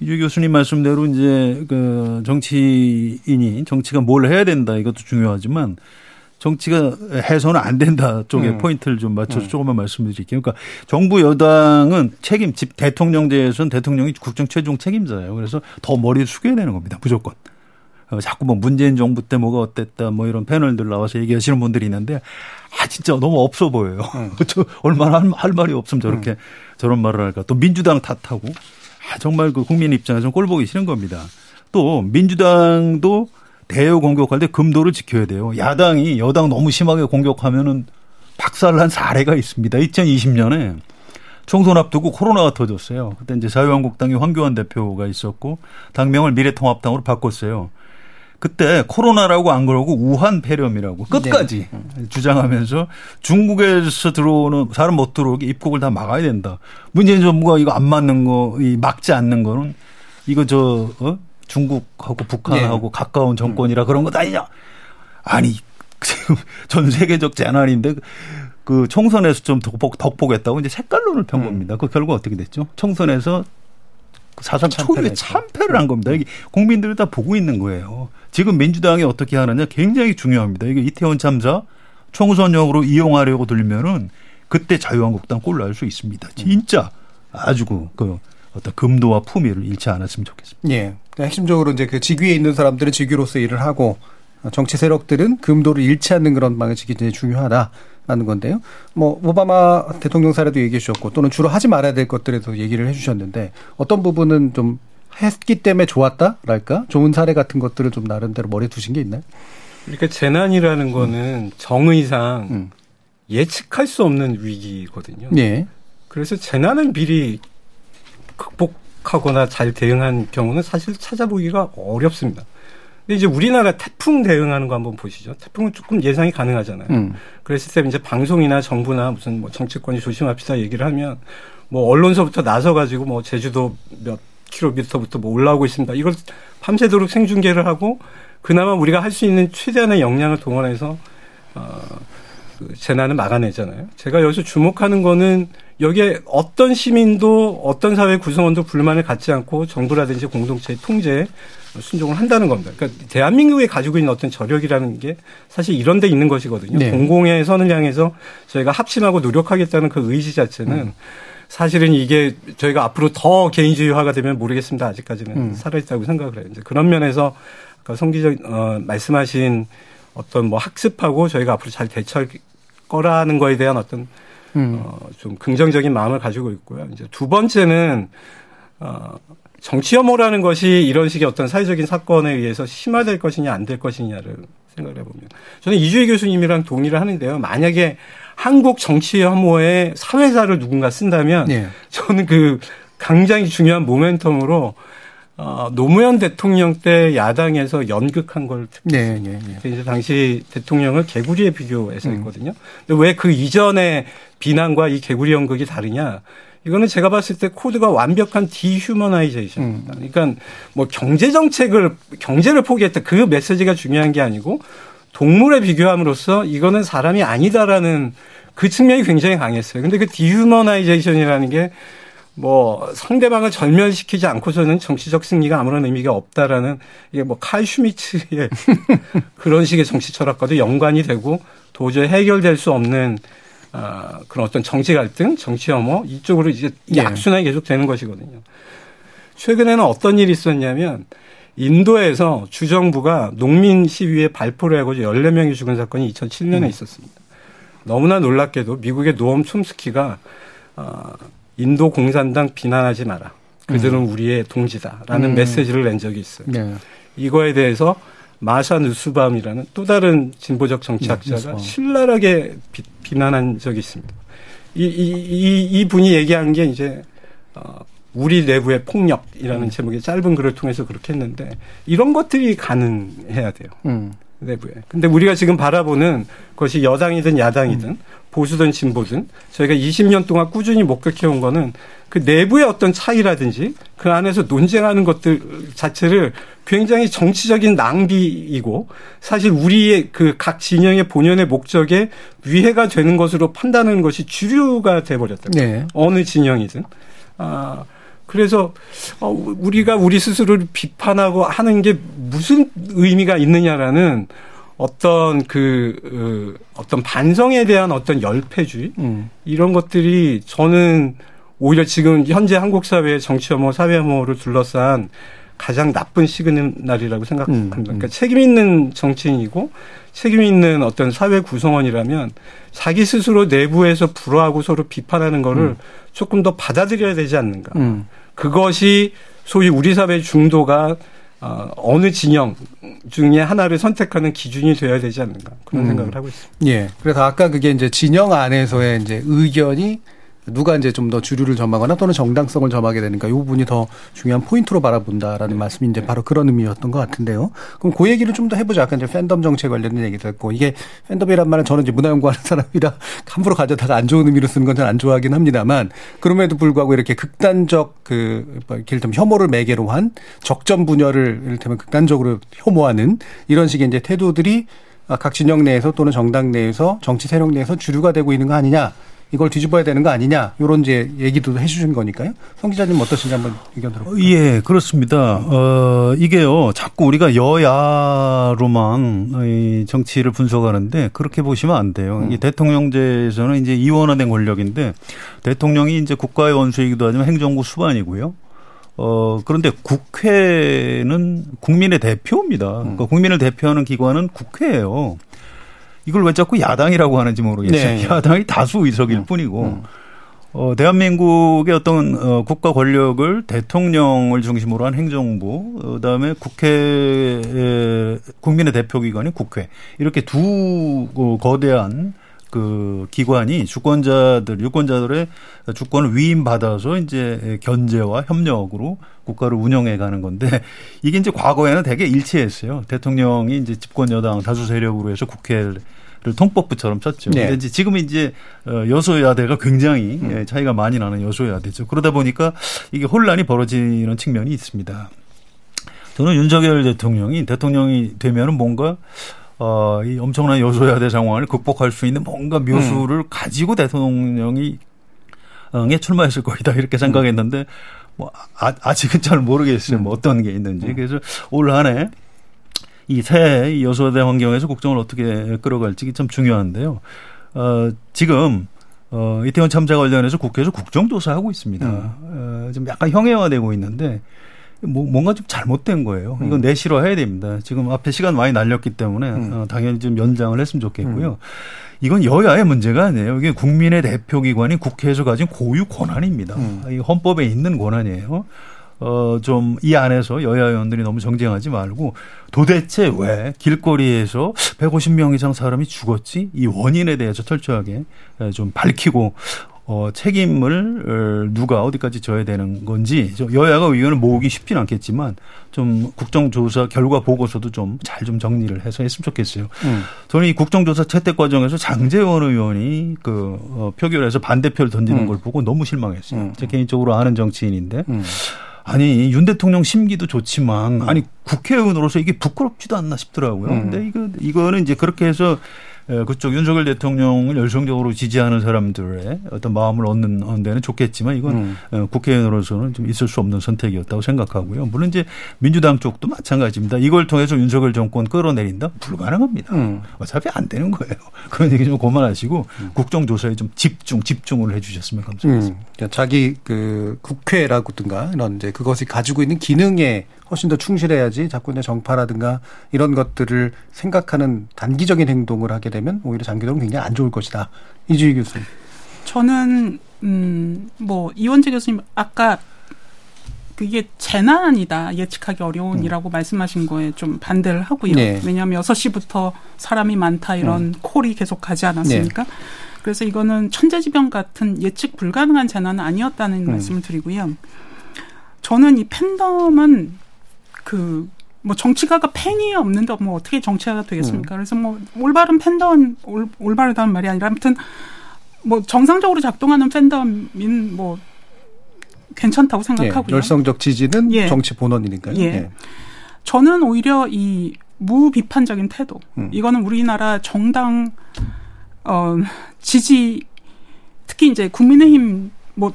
이주 교수님 말씀대로 이제 그 정치인이 정치가 뭘 해야 된다 이것도 중요하지만 정치가 해서는 안 된다 쪽에 음. 포인트를 좀 맞춰서 음. 조금만 말씀드릴게요. 그러니까 정부 여당은 책임, 집 대통령제에서는 대통령이 국정 최종 책임자예요. 그래서 더 머리를 숙여야 되는 겁니다. 무조건. 어, 자꾸 뭐 문재인 정부 때 뭐가 어땠다 뭐 이런 패널들 나와서 얘기하시는 분들이 있는데 아 진짜 너무 없어 보여요. 음. 저 얼마나 할, 할, 말이 없으면 저렇게 음. 저런 말을 할까. 또 민주당 탓하고 아, 정말 그 국민 입장에서 꼴 보기 싫은 겁니다. 또 민주당도 대여 공격할 때 금도를 지켜야 돼요. 야당이 여당 너무 심하게 공격하면은 박살난 사례가 있습니다. 2020년에 총선 앞두고 코로나가 터졌어요. 그때 이제 자유한국당의 황교안 대표가 있었고 당명을 미래통합당으로 바꿨어요. 그때 코로나라고 안 그러고 우한 폐렴이라고 끝까지 네. 주장하면서 중국에서 들어오는 사람 못 들어오게 입국을 다 막아야 된다. 문재인 정부가 이거 안 맞는 거, 이 막지 않는 거는 이거 저 어? 중국하고 북한하고 네. 가까운 정권이라 그런 것 아니냐? 아니 지금 전 세계적 재난인데 그 총선에서 좀 덕복, 덕복했다고 이제 색깔론을 편 음. 겁니다. 그 결과 어떻게 됐죠? 총선에서 사상 초유의 참패를 한 겁니다. 이게 국민들이 다 보고 있는 거예요. 지금 민주당이 어떻게 하느냐 굉장히 중요합니다. 이게 이태원 참사 총선용으로 이용하려고 들면은 그때 자유한국당 꼴 날 수 있습니다. 진짜 아주 그, 그 어떤 금도와 품위를 잃지 않았으면 좋겠습니다. 예. 그러니까 핵심적으로 이제 그 직위에 있는 사람들은 직위로서 일을 하고 정치 세력들은 금도를 잃지 않는 그런 방식이 이제 중요하다라는 건데요. 뭐 오바마 대통령 사례도 얘기해 주셨고 또는 주로 하지 말아야 될 것들에 도 얘기를 해 주셨는데 어떤 부분은 좀 했기 때문에 좋았다랄까? 좋은 사례 같은 것들을 좀 나름대로 머리에 두신 게 있나요? 그러니까 재난이라는 거는 정의상 음. 예측할 수 없는 위기거든요. 예. 그래서 재난을 미리 극복하거나 잘 대응한 경우는 사실 찾아보기가 어렵습니다. 근데 이제 우리나라 태풍 대응하는 거 한번 보시죠. 태풍은 조금 예상이 가능하잖아요. 음. 그랬을 때 이제 방송이나 정부나 무슨 뭐 정치권이 조심합시다 얘기를 하면 뭐 언론서부터 나서 가지고 뭐 제주도 몇 킬로미터부터 뭐 올라오고 있습니다. 이걸 밤새도록 생중계를 하고 그나마 우리가 할 수 있는 최대한의 역량을 동원해서 어, 그 재난을 막아내잖아요. 제가 여기서 주목하는 거는 여기에 어떤 시민도 어떤 사회 구성원도 불만을 갖지 않고 정부라든지 공동체의 통제에 순종을 한다는 겁니다. 그러니까 대한민국이 가지고 있는 어떤 저력이라는 게 사실 이런 데 있는 것이거든요. 네. 공공의 선을 향해서 저희가 합심하고 노력하겠다는 그 의지 자체는 음. 사실은 이게 저희가 앞으로 더 개인주의화가 되면 모르겠습니다. 아직까지는 음. 살아있다고 생각을 해요. 이제 그런 면에서 아까 송 기자 어, 말씀하신 어떤 뭐 학습하고 저희가 앞으로 잘 대처할 거라는 거에 대한 어떤 음. 어, 좀 긍정적인 마음을 가지고 있고요. 이제 두 번째는 어, 정치 혐오라는 것이 이런 식의 어떤 사회적인 사건에 의해서 심화될 것이냐 안 될 것이냐를 생각을 해보면 저는 이주희 교수님이랑 동의를 하는데요. 만약에 한국 정치 혐오의 사회사를 누군가 쓴다면 네. 저는 그 굉장히 중요한 모멘텀으로 어, 노무현 대통령 때 야당에서 연극한 걸 네, 네, 네. 이제 당시 대통령을 개구리에 비교해서 음. 했거든요. 근데 왜 그 이전의 비난과 이 개구리 연극이 다르냐? 이거는 제가 봤을 때 코드가 완벽한 디휴머나이제이션입니다. 음. 그러니까 뭐 경제 정책을 경제를 포기했다 그 메시지가 중요한 게 아니고 동물에 비교함으로써 이거는 사람이 아니다라는 그 측면이 굉장히 강했어요. 근데 그 dehumanization이라는 게 뭐 상대방을 절멸시키지 않고서는 정치적 승리가 아무런 의미가 없다라는 이게 뭐 칼 슈미트의 그런 식의 정치 철학과도 연관이 되고 도저히 해결될 수 없는 아, 그런 어떤 정치 갈등, 정치 혐오 이쪽으로 이제 예. 악순환이 계속 되는 것이거든요. 최근에는 어떤 일이 있었냐면 인도에서 주정부가 농민 시위에 발포를 하고 14명이 죽은 사건이 2007년에 음. 있었습니다. 너무나 놀랍게도 미국의 노엄 촘스키가 어, 인도 공산당 비난하지 마라. 그들은 음. 우리의 동지다라는 음. 메시지를 낸 적이 있어요. 네. 이거에 대해서 마샤 누스밤이라는 또 다른 진보적 정치학자가 네, 신랄하게 비, 난한 적이 있습니다. 이, 이, 이, 이 분이 얘기한 게 이제 어, 우리 내부의 폭력이라는 음. 제목의 짧은 글을 통해서 그렇게 했는데 이런 것들이 가능해야 돼요. 음. 내부에. 근데 우리가 지금 바라보는 것이 여당이든 야당이든 음. 보수든 진보든 저희가 20년 동안 꾸준히 목격해온 거는 그 내부의 어떤 차이라든지 그 안에서 논쟁하는 것들 자체를 굉장히 정치적인 낭비이고 사실 우리의 그 각 진영의 본연의 목적에 위해가 되는 것으로 판단하는 것이 주류가 돼버렸다. 네. 어느 진영이든. 아, 그래서 어, 우리가 우리 스스로를 비판하고 하는 게 무슨 의미가 있느냐라는 어떤 그 어, 어떤 반성에 대한 어떤 열패주의 음. 이런 것들이 저는 오히려 지금 현재 한국 사회의 정치 혐오, 사회 혐오를 둘러싼 가장 나쁜 시그널이라고 생각합니다. 음, 음. 그러니까 책임 있는 정치인이고 책임 있는 어떤 사회 구성원이라면 자기 스스로 내부에서 불화하고 서로 비판하는 거를 음. 조금 더 받아들여야 되지 않는가. 음. 그것이 소위 우리 사회 중도가 어, 어느 진영 중에 하나를 선택하는 기준이 되어야 되지 않는가 그런 음. 생각을 하고 있습니다. 예. 그래서 아까 그게 이제 진영 안에서의 이제 의견이 누가 이제 좀 더 주류를 점하거나 또는 정당성을 점하게 되니까 이 부분이 더 중요한 포인트로 바라본다라는 말씀이 이제 바로 그런 의미였던 것 같은데요. 그럼 그 얘기를 좀 더 해보자. 아까 이제 팬덤 정책 관련된 얘기도 했고 이게 팬덤이란 말은 저는 이제 문화 연구하는 사람이라 함부로 가져다가 안 좋은 의미로 쓰는 건 잘 안 좋아하긴 합니다만 그럼에도 불구하고 이렇게 극단적 그 이를테면 혐오를 매개로 한 적점 분열을 이를테면 극단적으로 혐오하는 이런 식의 이제 태도들이 각 진영 내에서 또는 정당 내에서 정치 세력 내에서 주류가 되고 있는 거 아니냐. 이걸 뒤집어야 되는 거 아니냐 이런 이제 얘기도 해주신 거니까요. 성 기자님 어떠신지 한번 의견 들어볼까요? 예, 그렇습니다. 어, 이게요, 자꾸 우리가 여야로만 이 정치를 분석하는데 그렇게 보시면 안 돼요. 음. 이 대통령제에서는 이제 이원화된 권력인데 대통령이 이제 국가의 원수이기도 하지만 행정부 수반이고요. 어, 그런데 국회는 국민의 대표입니다. 그러니까 국민을 대표하는 기관은 국회예요. 이걸 왜 자꾸 야당이라고 하는지 모르겠어요. 네. 야당이 다수 의석일 음. 뿐이고. 음. 어, 대한민국의 어떤 어, 국가 권력을 대통령을 중심으로 한 행정부, 어, 그다음에 국회 국민의 대표 기관인 국회 이렇게 두 어, 거대한 그 기관이 주권자들 유권자들의 주권을 위임받아서 이제 견제와 협력으로 국가를 운영해 가는 건데 이게 이제 과거에는 되게 일치했어요. 대통령이 이제 집권 여당 다수 세력으로 해서 국회를 통법부처럼 썼죠. 네. 근데 이제 지금 이제 어, 여소야대가 굉장히 음. 예, 차이가 많이 나는 여소야대죠. 그러다 보니까 이게 혼란이 벌어지는 측면이 있습니다. 저는 윤석열 대통령이 대통령이 되면은 뭔가 어, 이 엄청난 여소야대 상황을 극복할 수 있는 뭔가 묘수를 음. 가지고 대통령이 에 출마했을 거이다 이렇게 생각했는데 뭐 아, 아직은 잘 모르겠어요. 뭐 어떤 게 있는지. 음. 그래서 올 한해 이새 여소야대 환경에서 국정을 어떻게 끌어갈지 참 중요한데요. 어, 지금 어, 이태원 참사 관련해서 국회에서 국정조사하고 있습니다. 음. 어, 좀 약간 형해화되고 있는데 뭐 뭔가 좀 잘못된 거예요. 이건 음. 내실화 해야 됩니다. 지금 앞에 시간 많이 날렸기 때문에 음. 어, 당연히 좀 연장을 했으면 좋겠고요. 음. 이건 여야의 문제가 아니에요. 이게 국민의 대표기관이 국회에서 가진 고유 권한입니다. 음. 이 헌법에 있는 권한이에요. 어, 좀 이 안에서 여야 의원들이 너무 정쟁하지 말고 도대체 왜 길거리에서 150명 이상 사람이 죽었지? 이 원인에 대해서 철저하게 좀 밝히고 어, 책임을 어, 누가 어디까지 져야 되는 건지 여야가 의견을 모으기 쉽지는 않겠지만 좀 국정조사 결과 보고서도 좀 잘좀 좀 정리를 해서 했으면 좋겠어요. 음. 저는 이 국정조사 채택 과정에서 장재원 의원이 그 어, 표결에서 반대표를 던지는 음. 걸 보고 너무 실망했어요. 음. 제 개인적으로 아는 정치인인데 음. 아니 윤 대통령 심기도 좋지만 음. 아니 국회의원으로서 이게 부끄럽지도 않나 싶더라고요. 음. 근데 이거 이거는 이제 그렇게 해서 예, 그쪽 윤석열 대통령을 열성적으로 지지하는 사람들의 어떤 마음을 얻는 데는 좋겠지만 이건 음. 어, 국회의원으로서는 좀 있을 수 없는 선택이었다고 생각하고요. 물론 이제 민주당 쪽도 마찬가지입니다. 이걸 통해서 윤석열 정권 끌어내린다? 불가능합니다. 음. 어차피 안 되는 거예요. 그런 얘기 좀 그만하시고 음. 국정조사에 좀 집중, 집중을 해 주셨으면 감사하겠습니다. 음. 그러니까 자기 그 국회라든가 이런 이제 그것이 가지고 있는 기능에 훨씬 더 충실해야지 자꾸 이제 정파라든가 이런 것들을 생각하는 단기적인 행동을 하게 되면 오히려 장기적으로 굉장히 안 좋을 것이다. 이주희 교수님. 저는 음뭐 이원재 교수님 아까 그게 재난이다 예측하기 어려운이라고 음. 말씀하신 거에 좀 반대를 하고요. 네. 왜냐하면 6시부터 사람이 많다 이런 음. 콜이 계속 가지 않았습니까? 네. 그래서 이거는 천재지변 같은 예측 불가능한 재난은 아니었다는 음. 말씀을 드리고요. 저는 이 팬덤은 그 뭐 정치가가 팬이 없는데 뭐 어떻게 정치가가 되겠습니까? 음. 그래서 뭐 올바른 팬덤 올, 올바르다는 말이 아니라 아무튼 뭐 정상적으로 작동하는 팬덤인 뭐 괜찮다고 생각하고요. 예, 열성적 지지는 예. 정치 본원이니까요. 예. 예. 저는 오히려 이 무비판적인 태도 음. 이거는 우리나라 정당 어 지지 특히 이제 국민의힘 뭐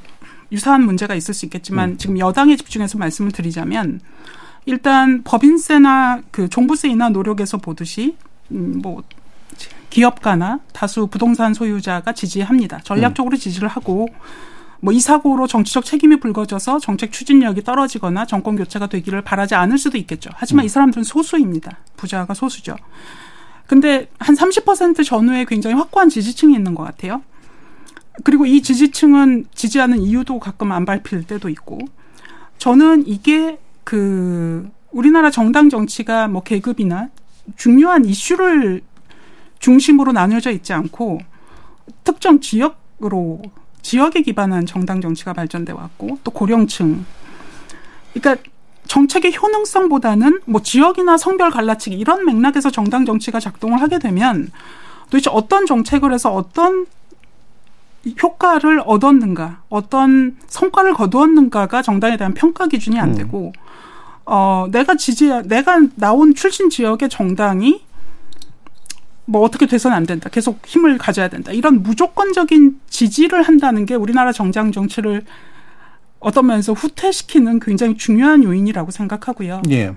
유사한 문제가 있을 수 있겠지만 음. 지금 여당에 집중해서 말씀을 드리자면 일단 법인세나 그 종부세이나 노력에서 보듯이 음, 뭐 기업가나 다수 부동산 소유자가 지지합니다. 전략적으로 음. 지지를 하고 뭐 이 사고로 정치적 책임이 불거져서 정책 추진력이 떨어지거나 정권 교체가 되기를 바라지 않을 수도 있겠죠. 하지만 음. 이 사람들은 소수입니다. 부자가 소수죠. 근데 한 30% 전후에 굉장히 확고한 지지층이 있는 것 같아요. 그리고 이 지지층은 지지하는 이유도 가끔 안 밟힐 때도 있고 저는 이게 그 우리나라 정당 정치가 뭐 계급이나 중요한 이슈를 중심으로 나뉘어져 있지 않고 특정 지역으로 지역에 기반한 정당 정치가 발전돼 왔고 또 고령층. 그러니까 정책의 효능성보다는 뭐 지역이나 성별 갈라치기 이런 맥락에서 정당 정치가 작동을 하게 되면 도대체 어떤 정책을 해서 어떤 효과를 얻었는가, 어떤 성과를 거두었는가가 정당에 대한 평가 기준이 안 되고, 어, 내가 지지, 내가 나온 출신 지역의 정당이 뭐 어떻게 돼서는 안 된다. 계속 힘을 가져야 된다. 이런 무조건적인 지지를 한다는 게 우리나라 정당 정치를 어떤 면에서 후퇴시키는 굉장히 중요한 요인이라고 생각하고요. 예.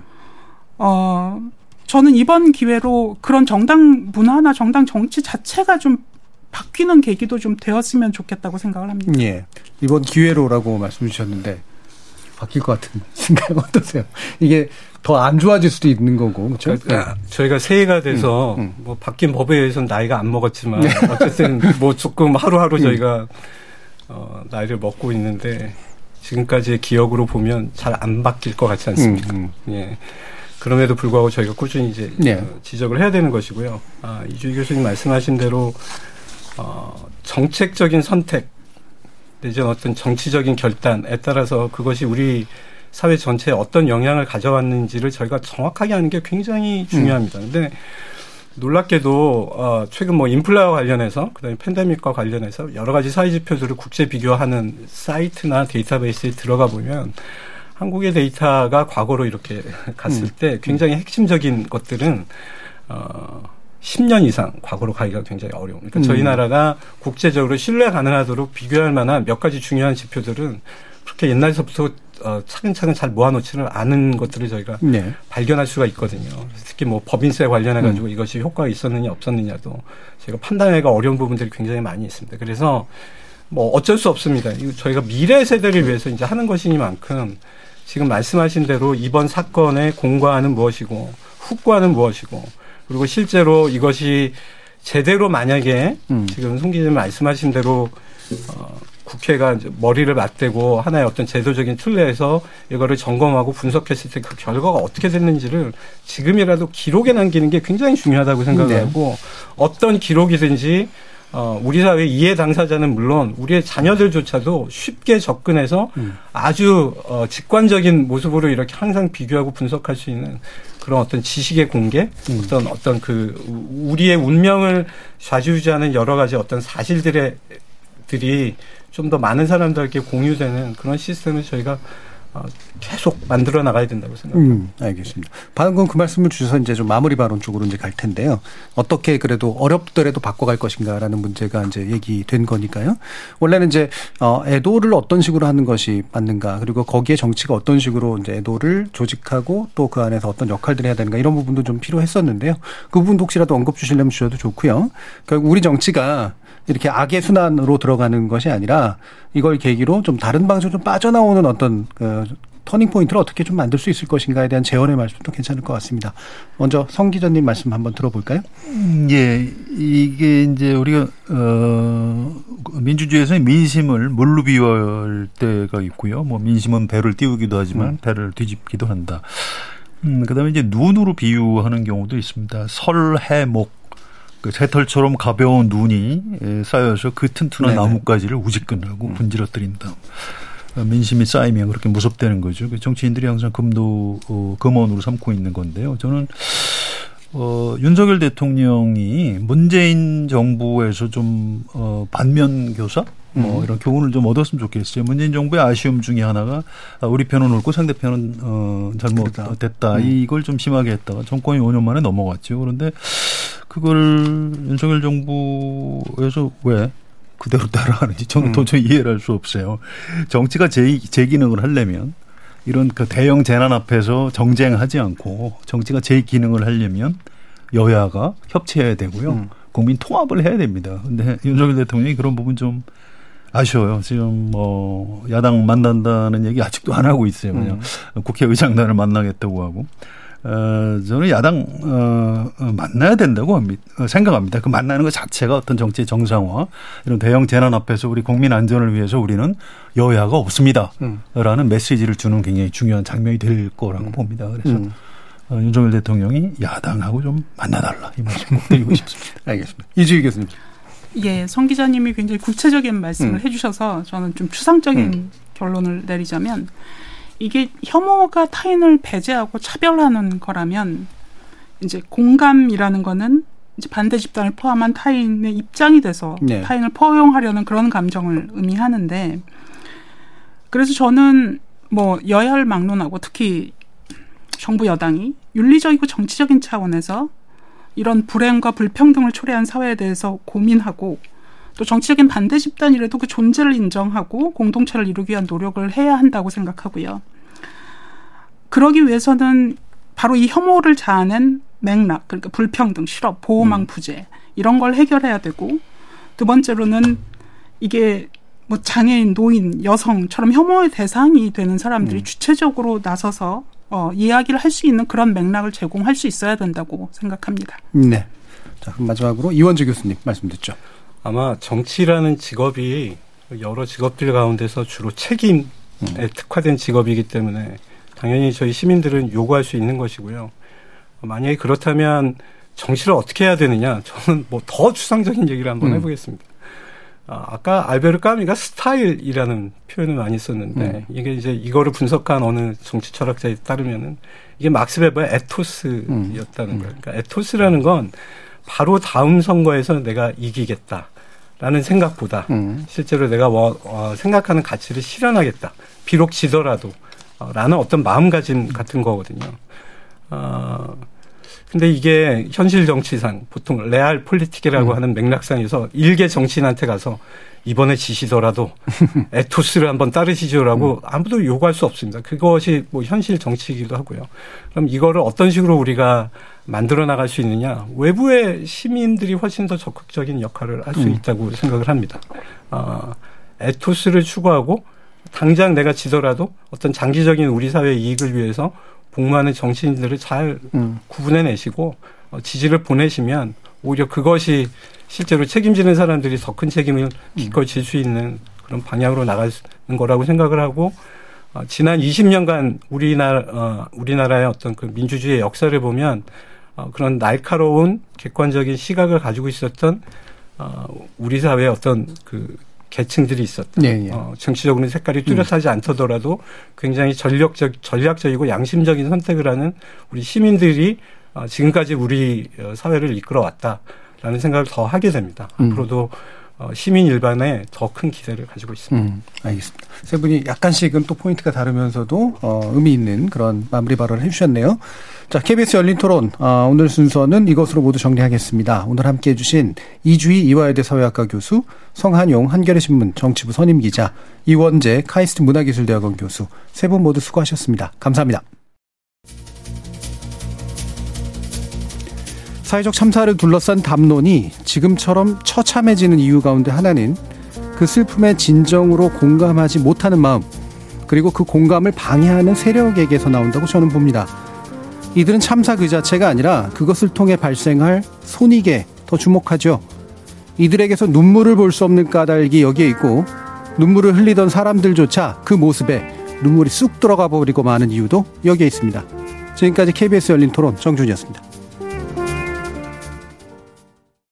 어, 저는 이번 기회로 그런 정당 문화나 정당 정치 자체가 좀 바뀌는 계기도 좀 되었으면 좋겠다고 생각을 합니다. 예. 이번 기회로라고 말씀 주셨는데 바뀔 것 같은 생각 어떠세요? 이게 더 안 좋아질 수도 있는 거고 그렇죠? 그러니까 저희가 새해가 돼서 음, 음. 뭐 바뀐 법에 의해서는 나이가 안 먹었지만 네. 어쨌든 뭐 조금 하루하루 음. 저희가 어, 나이를 먹고 있는데 지금까지의 기억으로 보면 잘 안 바뀔 것 같지 않습니까? 음, 음. 예. 그럼에도 불구하고 저희가 꾸준히 이제 네. 어, 지적을 해야 되는 것이고요. 아, 이주희 교수님 말씀하신 대로 어, 정책적인 선택 내지는 어떤 정치적인 결단에 따라서 그것이 우리 사회 전체에 어떤 영향을 가져왔는지를 저희가 정확하게 하는 게 굉장히 중요합니다. 음. 근데 놀랍게도 어 최근 뭐 인플라와 관련해서 그다음에 팬데믹과 관련해서 여러 가지 사회 지표들을 국제 비교하는 사이트나 데이터베이스에 들어가 보면 한국의 데이터가 과거로 이렇게 갔을 음. 때 굉장히 핵심적인 것들은 어 10년 이상 과거로 가기가 굉장히 어려운. 그러니까 음. 저희 나라가 국제적으로 신뢰 가능하도록 비교할 만한 몇 가지 중요한 지표들은 그렇게 옛날서부터 어, 차근차근 잘 모아놓지는 않은 것들을 저희가 네. 발견할 수가 있거든요. 특히 뭐 법인세 관련해 가지고 음. 이것이 효과가 있었느냐 없었느냐도 저희가 판단하기가 어려운 부분들이 굉장히 많이 있습니다. 그래서 뭐 어쩔 수 없습니다. 이거 저희가 미래 세대를 위해서 이제 하는 것이니만큼 지금 말씀하신 대로 이번 사건의 공과는 무엇이고 후과는 무엇이고 그리고 실제로 이것이 제대로 만약에 음. 지금 송 기자님 말씀하신 대로 어, 국회가 머리를 맞대고 하나의 어떤 제도적인 틀내에서 이거를 점검하고 분석했을 때 그 결과가 어떻게 됐는지를 지금이라도 기록에 남기는 게 굉장히 중요하다고 생각하고 네. 어떤 기록이든지 어, 우리 사회 이해 당사자는 물론 우리의 자녀들조차도 쉽게 접근해서 음. 아주 어, 직관적인 모습으로 이렇게 항상 비교하고 분석할 수 있는 그런 어떤 지식의 공개, 음. 어떤 어떤 그 우리의 운명을 좌지우지하는 여러 가지 어떤 사실들의 들이 좀 더 많은 사람들에게 공유되는 그런 시스템을 저희가 어, 계속 만들어 나가야 된다고 생각합니다. 음, 알겠습니다. 방금 그 말씀을 주셔서 이제 좀 마무리 발언 쪽으로 이제 갈 텐데요. 어떻게 그래도 어렵더라도 바꿔갈 것인가라는 문제가 이제 얘기된 거니까요. 원래는 이제 어 애도를 어떤 식으로 하는 것이 맞는가 그리고 거기에 정치가 어떤 식으로 이제 애도를 조직하고 또 그 안에서 어떤 역할들을 해야 되는가 이런 부분도 좀 필요했었는데요. 그 부분도 혹시라도 언급 주시려면 주셔도 좋고요. 결국 우리 정치가 이렇게 악의 순환으로 들어가는 것이 아니라 이걸 계기로 좀 다른 방식으로 좀 빠져나오는 어떤 그 터닝 포인트를 어떻게 좀 만들 수 있을 것인가에 대한 제언의 말씀도 괜찮을 것 같습니다. 먼저 성 기자님 말씀 한번 들어볼까요? 음, 예, 이게 이제 우리가 어 민주주의에서는 민심을 물로 비유할 때가 있고요. 뭐 민심은 배를 띄우기도 하지만 음. 배를 뒤집기도 한다. 음, 그다음에 이제 눈으로 비유하는 경우도 있습니다. 설, 해, 목 그 새털처럼 가벼운 눈이 쌓여서 그 튼튼한 네네. 나뭇가지를 우지끈하고 음. 분질러뜨린다. 민심이 쌓이면 그렇게 무섭다는 거죠. 그 정치인들이 항상 금도 어, 금원으로 삼고 있는 건데요. 저는 어, 윤석열 대통령이 문재인 정부에서 좀 어, 반면 교사 뭐 음. 이런 교훈을 좀 얻었으면 좋겠어요. 문재인 정부의 아쉬움 중에 하나가 우리 편은 옳고 상대편은 어 잘못됐다. 됐다. 음. 이걸 좀 심하게 했다가 정권이 5년 만에 넘어갔죠. 그런데 그걸 윤석열 정부에서 왜 그대로 따라가는지 저는 음. 도저히 이해를 할 수 없어요. 정치가 제, 제 기능을 하려면 이런 그 대형 재난 앞에서 정쟁하지 않고 정치가 제 기능을 하려면 여야가 협치해야 되고요. 음. 국민 통합을 해야 됩니다. 근데 윤석열 대통령이 그런 부분 좀 아쉬워요. 지금 뭐 야당 만난다는 얘기 아직도 안 하고 있어요. 그냥 음. 국회의장단을 만나겠다고 하고 어, 저는 야당, 어, 어 만나야 된다고. 어, 생각합니다. 그 만나는 것 자체가 어떤 정치의 정상화, 이런 대형 재난 앞에서 우리 국민 안전을 위해서 우리는 여야가 없습니다. 음. 라는 메시지를 주는 굉장히 중요한 장면이 될 거라고 음. 봅니다. 그래서 음. 어, 윤석열 대통령이 야당하고 좀 만나달라. 이 말씀 꼭 드리고 싶습니다. 알겠습니다. 이주희 교수님. 예, 성 기자님이 굉장히 구체적인 말씀을 음. 해주셔서 저는 좀 추상적인 음. 결론을 내리자면 이게 혐오가 타인을 배제하고 차별하는 거라면 이제 공감이라는 거는 이제 반대 집단을 포함한 타인의 입장이 돼서 네. 타인을 포용하려는 그런 감정을 의미하는데 그래서 저는 뭐 여야를 막론하고 특히 정부 여당이 윤리적이고 정치적인 차원에서 이런 불행과 불평등을 초래한 사회에 대해서 고민하고 또 정치적인 반대 집단이라도 그 존재를 인정하고 공동체를 이루기 위한 노력을 해야 한다고 생각하고요. 그러기 위해서는 바로 이 혐오를 자아낸 맥락, 그러니까 불평등, 실업, 보호망 음. 부재 이런 걸 해결해야 되고 두 번째로는 이게 뭐 장애인, 노인, 여성처럼 혐오의 대상이 되는 사람들이 음. 주체적으로 나서서 어, 이야기를 할 수 있는 그런 맥락을 제공할 수 있어야 된다고 생각합니다. 네. 자, 그럼 마지막으로 이원주 교수님 말씀 듣죠. 아마 정치라는 직업이 여러 직업들 가운데서 주로 책임에 음. 특화된 직업이기 때문에 당연히 저희 시민들은 요구할 수 있는 것이고요. 만약에 그렇다면 정치를 어떻게 해야 되느냐? 저는 뭐 더 추상적인 얘기를 한번 음. 해보겠습니다. 아, 아까 알베르 까미가 스타일이라는 표현을 많이 썼는데 음. 이게 이제 이거를 분석한 어느 정치 철학자에 따르면은 이게 막스 베버의 에토스였다는 음. 거예요. 그러니까 에토스라는 건 바로 다음 선거에서 내가 이기겠다 라는 생각보다 음. 실제로 내가 뭐, 어, 생각하는 가치를 실현하겠다. 비록 지더라도 어, 라는 어떤 마음가짐 같은 거거든요. 어, 근데 이게 현실 정치상 보통 레알 폴리틱이라고 음. 하는 맥락상에서 일개 정치인한테 가서 이번에 지시더라도 에토스를 한번 따르시죠라고 음. 아무도 요구할 수 없습니다. 그것이 뭐 현실 정치이기도 하고요. 그럼 이거를 어떤 식으로 우리가 만들어 나갈 수 있느냐? 외부의 시민들이 훨씬 더 적극적인 역할을 할수 음. 있다고 생각을 합니다. 어, 에토스를 추구하고 당장 내가 지더라도 어떤 장기적인 우리 사회의 이익을 위해서 복무하는 정치인들을 잘 음. 구분해내시고 어, 지지를 보내시면 오히려 그것이 실제로 책임지는 사람들이 더 큰 책임을 음. 기꺼이 질 수 있는 그런 방향으로 나가는 거라고 생각을 하고 어, 지난 20년간 우리나라 어, 우리나라의 어떤 그 민주주의의 역사를 보면 어, 그런 날카로운 객관적인 시각을 가지고 있었던 어, 우리 사회의 어떤 그 계층들이 있었다. 네, 네. 어, 정치적으로는 색깔이 뚜렷하지 음. 않더라도 굉장히 전력적, 전략적이고 양심적인 선택을 하는 우리 시민들이 어, 지금까지 우리 어, 사회를 이끌어 왔다라는 생각을 더 하게 됩니다. 음. 앞으로도 어, 시민 일반에 더 큰 기대를 가지고 있습니다. 음, 알겠습니다. 세 분이 약간씩은 또 포인트가 다르면서도 어, 의미 있는 그런 마무리 발언을 해주셨네요. 자, KBS 열린 토론. 아, 오늘 순서는 이것으로 모두 정리하겠습니다. 오늘 함께 해 주신 이주희 이화여대 사회학과 교수, 성한용 한겨레 신문 정치부 선임 기자, 이원재 카이스트 문화기술대학원 교수 세 분 모두 수고하셨습니다. 감사합니다. 사회적 참사를 둘러싼 담론이 지금처럼 처참해지는 이유 가운데 하나는 그 슬픔에 진정으로 공감하지 못하는 마음, 그리고 그 공감을 방해하는 세력에게서 나온다고 저는 봅니다. 이들은 참사 그 자체가 아니라 그것을 통해 발생할 손익에 더 주목하죠. 이들에게서 눈물을 볼 수 없는 까닭이 여기에 있고 눈물을 흘리던 사람들조차 그 모습에 눈물이 쑥 들어가 버리고 마는 이유도 여기에 있습니다. 지금까지 KBS 열린 토론 정준이었습니다.